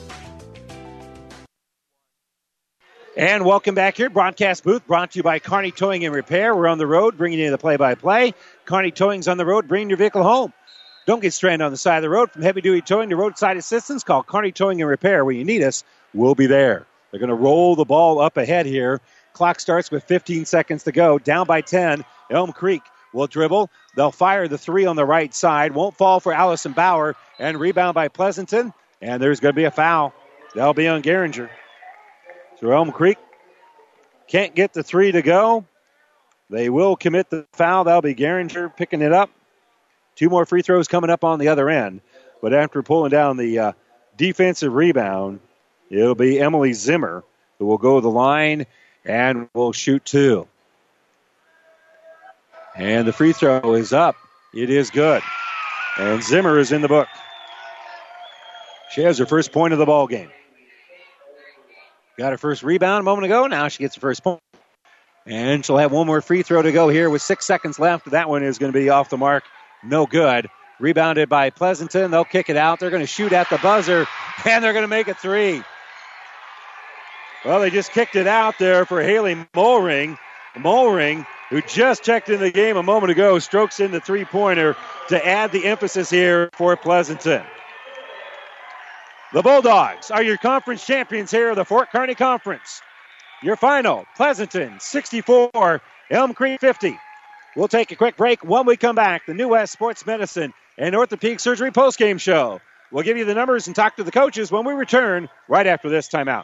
And welcome back here. Broadcast booth brought to you by Kearney Towing and Repair. We're on the road bringing you the play by play. Kearney Towing's on the road bringing your vehicle home. Don't get stranded on the side of the road. From heavy duty towing to roadside assistance, call Kearney Towing and Repair. When you need us, we'll be there. They're going to roll the ball up ahead here. Clock starts with 15 seconds to go. Down by 10. Elm Creek will dribble. They'll fire the three on the right side. Won't fall for Allison Bauer. And rebound by Pleasanton. And there's going to be a foul. That'll be on Geringer. So Elm Creek can't get the three to go. They will commit the foul. That'll be Geringer picking it up. Two more free throws coming up on the other end. But after pulling down the uh, defensive rebound, it'll be Emily Zimmer who will go to the line and will shoot two. And the free throw is up. It is good. And Zimmer is in the book. She has her first point of the ball game. Got her first rebound a moment ago. Now she gets her first point. And she'll have one more free throw to go here with six seconds left. That one is going to be off the mark. No good. Rebounded by Pleasanton. They'll kick it out. They're going to shoot at the buzzer, and they're going to make a three. Well, they just kicked it out there for Haley Mulring. Mulring, who just checked in the game a moment ago, strokes in the three pointer to add the emphasis here for Pleasanton. The Bulldogs are your conference champions here of the Fort Kearney Conference. Your final, Pleasanton 64, Elm Creek 50. We'll take a quick break. When we come back, the New West Sports Medicine and Orthopedic Surgery postgame show. We'll give you the numbers and talk to the coaches when we return right after this timeout.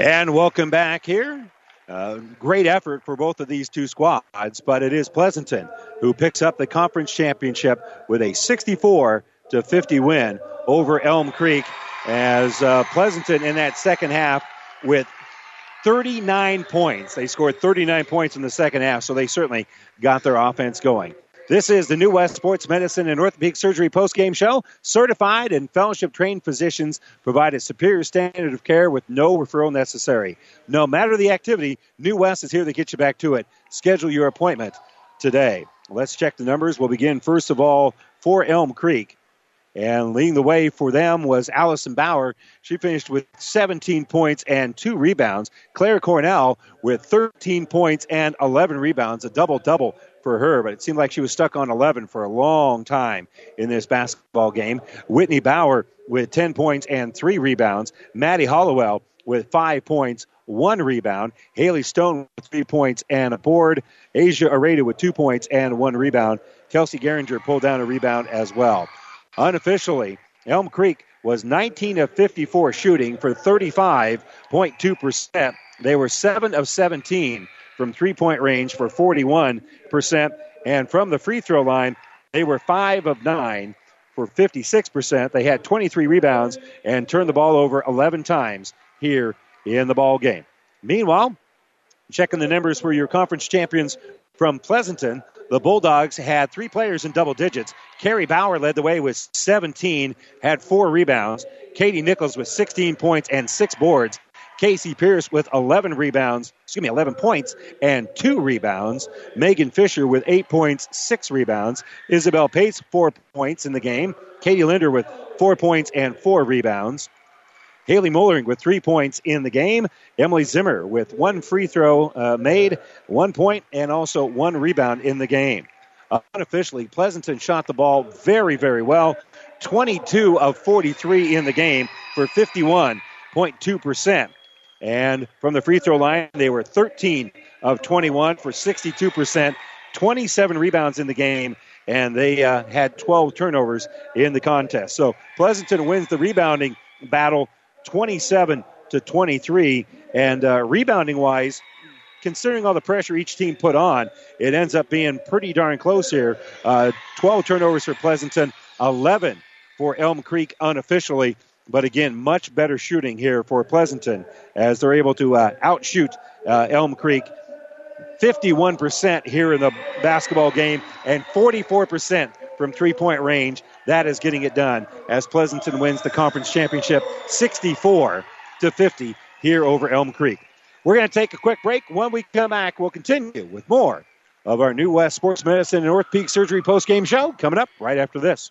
And welcome back here. Uh, great effort for both of these two squads, but it is Pleasanton who picks up the conference championship with a 64 to 50 win over Elm Creek. As uh, Pleasanton in that second half with 39 points. They scored 39 points in the second half, so they certainly got their offense going. This is the New West Sports Medicine and Orthopedic Surgery postgame show. Certified and fellowship trained physicians provide a superior standard of care with no referral necessary. No matter the activity, New West is here to get you back to it. Schedule your appointment today. Let's check the numbers. We'll begin first of all for Elm Creek. And leading the way for them was Allison Bauer. She finished with 17 points and two rebounds. Claire Cornell with 13 points and 11 rebounds, a double double for her, but it seemed like she was stuck on 11 for a long time in this basketball game. Whitney Bauer with 10 points and three rebounds. Maddie Hallowell with five points, one rebound. Haley Stone with three points and a board. Asia Areda with two points and one rebound. Kelsey Geringer pulled down a rebound as well. Unofficially, Elm Creek was 19 of 54 shooting for 35.2%. They were 7 of 17 from three point range for 41%. And from the free throw line, they were 5 of 9 for 56%. They had 23 rebounds and turned the ball over 11 times here in the ball game. Meanwhile, checking the numbers for your conference champions from Pleasanton, the Bulldogs had three players in double digits. Carrie Bauer led the way with 17, had four rebounds. Katie Nichols with 16 points and six boards. Casey Pierce with 11 rebounds, excuse me, 11 points and two rebounds. Megan Fisher with eight points, six rebounds. Isabel Pace, four points in the game. Katie Linder with four points and four rebounds. Haley Mollering with three points in the game. Emily Zimmer with one free throw uh, made, one point, and also one rebound in the game. Unofficially, Pleasanton shot the ball very, very well. 22 of 43 in the game for 51.2%. And from the free throw line, they were 13 of 21 for 62%, 27 rebounds in the game, and they uh, had 12 turnovers in the contest. So Pleasanton wins the rebounding battle 27 to 23. And uh, rebounding wise, considering all the pressure each team put on, it ends up being pretty darn close here. Uh, 12 turnovers for Pleasanton, 11 for Elm Creek unofficially. But again, much better shooting here for Pleasanton as they're able to uh, outshoot uh, Elm Creek 51% here in the basketball game and 44% from three point range. That is getting it done as Pleasanton wins the conference championship 64 to 50 here over Elm Creek. We're going to take a quick break. When we come back, we'll continue with more of our New West Sports Medicine and Orthopedic Surgery post-game show coming up right after this.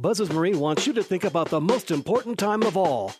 Buzz's Marine wants you to think about the most important time of all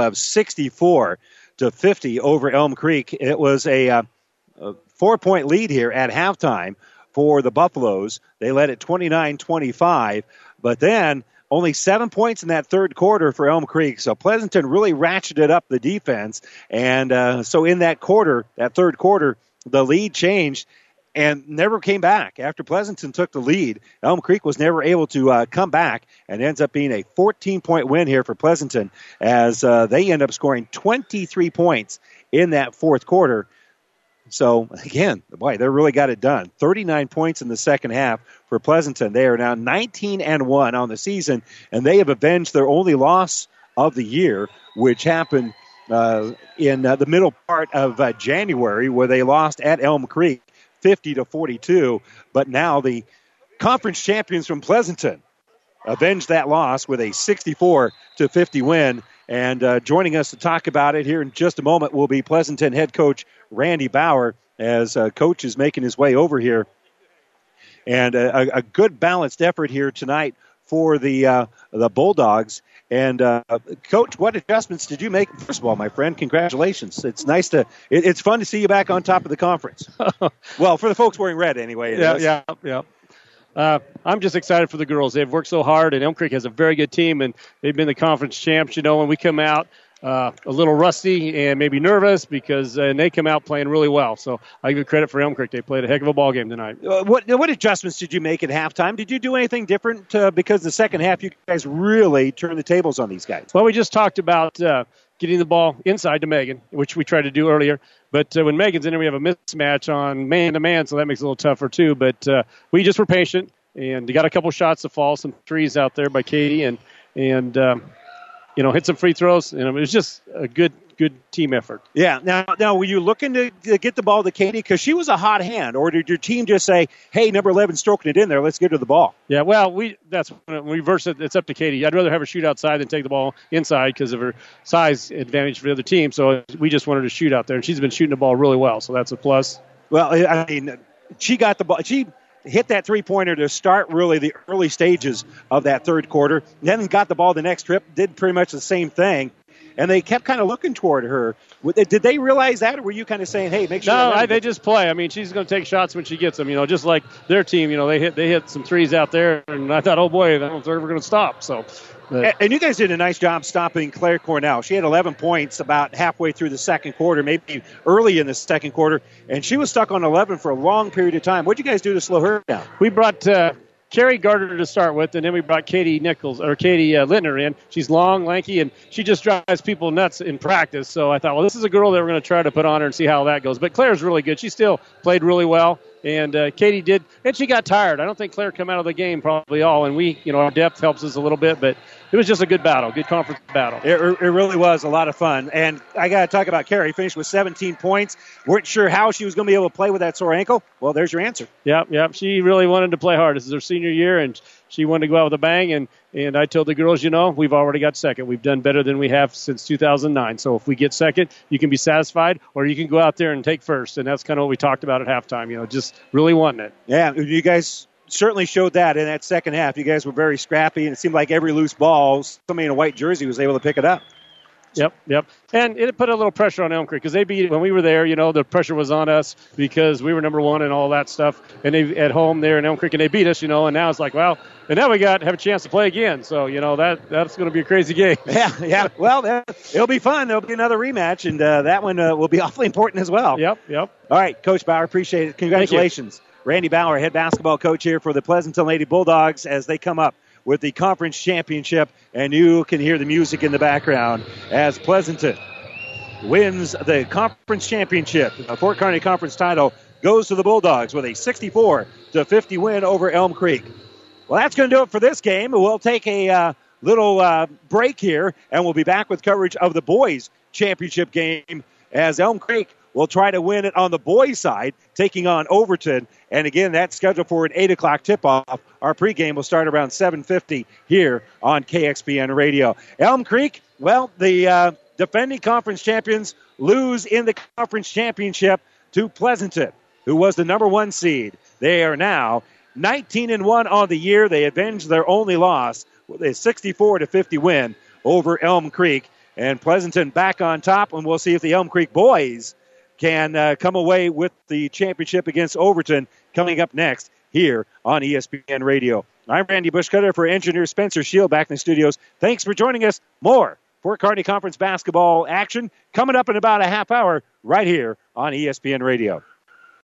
of 64 to 50 over Elm Creek. It was a, uh, a four point lead here at halftime for the Buffaloes. They led at 29 25, but then only seven points in that third quarter for Elm Creek. So Pleasanton really ratcheted up the defense. And uh, so in that quarter, that third quarter, the lead changed and never came back. After Pleasanton took the lead, Elm Creek was never able to uh, come back and ends up being a 14 point win here for Pleasanton as uh, they end up scoring 23 points in that fourth quarter. So again, boy, they really got it done. 39 points in the second half for Pleasanton. They are now 19 and 1 on the season, and they have avenged their only loss of the year, which happened uh, in uh, the middle part of uh, January, where they lost at Elm Creek 50 to 42. But now the conference champions from Pleasanton avenged that loss with a 64 to 50 win. And uh, joining us to talk about it here in just a moment will be Pleasanton head coach Randy Bauer, as uh, coach is making his way over here. And a, a good balanced effort here tonight for the uh, the Bulldogs. And uh, coach, what adjustments did you make? First of all, my friend, congratulations. It's nice to. It, it's fun to see you back on top of the conference. well, for the folks wearing red, anyway. Yeah, yeah, yeah. Uh, I'm just excited for the girls. They've worked so hard, and Elm Creek has a very good team, and they've been the conference champs. You know, when we come out uh, a little rusty and maybe nervous because uh, and they come out playing really well. So I give credit for Elm Creek. They played a heck of a ball game tonight. Uh, what what adjustments did you make at halftime? Did you do anything different uh, because the second half you guys really turned the tables on these guys? Well, we just talked about uh, getting the ball inside to Megan, which we tried to do earlier. But uh, when Megan's in there, we have a mismatch on man to man, so that makes it a little tougher too. But uh, we just were patient and got a couple shots to fall, some threes out there by Katie, and and um, you know, hit some free throws. And it was just a good, good team effort. Yeah. Now, now, were you looking to, to get the ball to Katie because she was a hot hand, or did your team just say, "Hey, number eleven stroking it in there, let's get her the ball"? Yeah. Well, we that's when we reverse it. It's up to Katie. I'd rather have her shoot outside than take the ball inside because of her size advantage for the other team. So we just wanted to shoot out there, and she's been shooting the ball really well. So that's a plus. Well, I mean, she got the ball. She hit that three pointer to start really the early stages of that third quarter. Then got the ball the next trip, did pretty much the same thing. And they kept kind of looking toward her. Did they realize that, or were you kind of saying, "Hey, make sure"? No, I, they just play. I mean, she's going to take shots when she gets them. You know, just like their team. You know, they hit they hit some threes out there, and I thought, oh boy, I don't going to stop. So and, and you guys did a nice job stopping Claire Cornell. She had 11 points about halfway through the second quarter, maybe early in the second quarter, and she was stuck on 11 for a long period of time. What did you guys do to slow her down? We brought uh, Carrie Gardner to start with, and then we brought Katie Nichols or Katie uh, Lintner in. She's long, lanky, and she just drives people nuts in practice. So I thought, well, this is a girl that we're going to try to put on her and see how that goes. But Claire's really good. She still played really well. And uh, Katie did, and she got tired. I don't think Claire come out of the game probably all, and we, you know, our depth helps us a little bit, but it was just a good battle, good conference battle. It, it really was a lot of fun. And I got to talk about Carrie. Finished with 17 points. weren't sure how she was going to be able to play with that sore ankle. Well, there's your answer. Yep, yep. She really wanted to play hard. This is her senior year, and she wanted to go out with a bang. And and I told the girls, you know, we've already got second. We've done better than we have since 2009. So if we get second, you can be satisfied, or you can go out there and take first. And that's kind of what we talked about at halftime. You know, just really wanting it. Yeah, you guys certainly showed that in that second half. You guys were very scrappy, and it seemed like every loose ball, somebody in a white jersey was able to pick it up. Yep, yep. And it put a little pressure on Elm Creek because they beat when we were there. You know, the pressure was on us because we were number one and all that stuff. And they at home there in Elm Creek, and they beat us. You know, and now it's like, well, and now we got have a chance to play again. So you know that that's going to be a crazy game. Yeah, yeah. Well, it'll be fun. There'll be another rematch, and uh, that one uh, will be awfully important as well. Yep, yep. All right, Coach Bauer, appreciate it. Congratulations. Randy Bauer, head basketball coach here for the Pleasanton Lady Bulldogs as they come up with the conference championship. And you can hear the music in the background as Pleasanton wins the conference championship. The Fort Kearney Conference title goes to the Bulldogs with a 64 to 50 win over Elm Creek. Well, that's going to do it for this game. We'll take a uh, little uh, break here, and we'll be back with coverage of the boys' championship game as Elm Creek will try to win it on the boys' side, taking on Overton. And again, that's scheduled for an 8 o'clock tip-off. Our pregame will start around 7.50 here on KXPN Radio. Elm Creek, well, the uh, defending conference champions lose in the conference championship to Pleasanton, who was the number one seed. They are now 19 and 1 on the year. They avenged their only loss with a 64 to 50 win over Elm Creek. And Pleasanton back on top, and we'll see if the Elm Creek boys can uh, come away with the championship against Overton coming up next here on ESPN Radio. I'm Randy Bushcutter for engineer Spencer Shield back in the studios. Thanks for joining us. More Fort Kearney Conference basketball action coming up in about a half hour right here on ESPN Radio.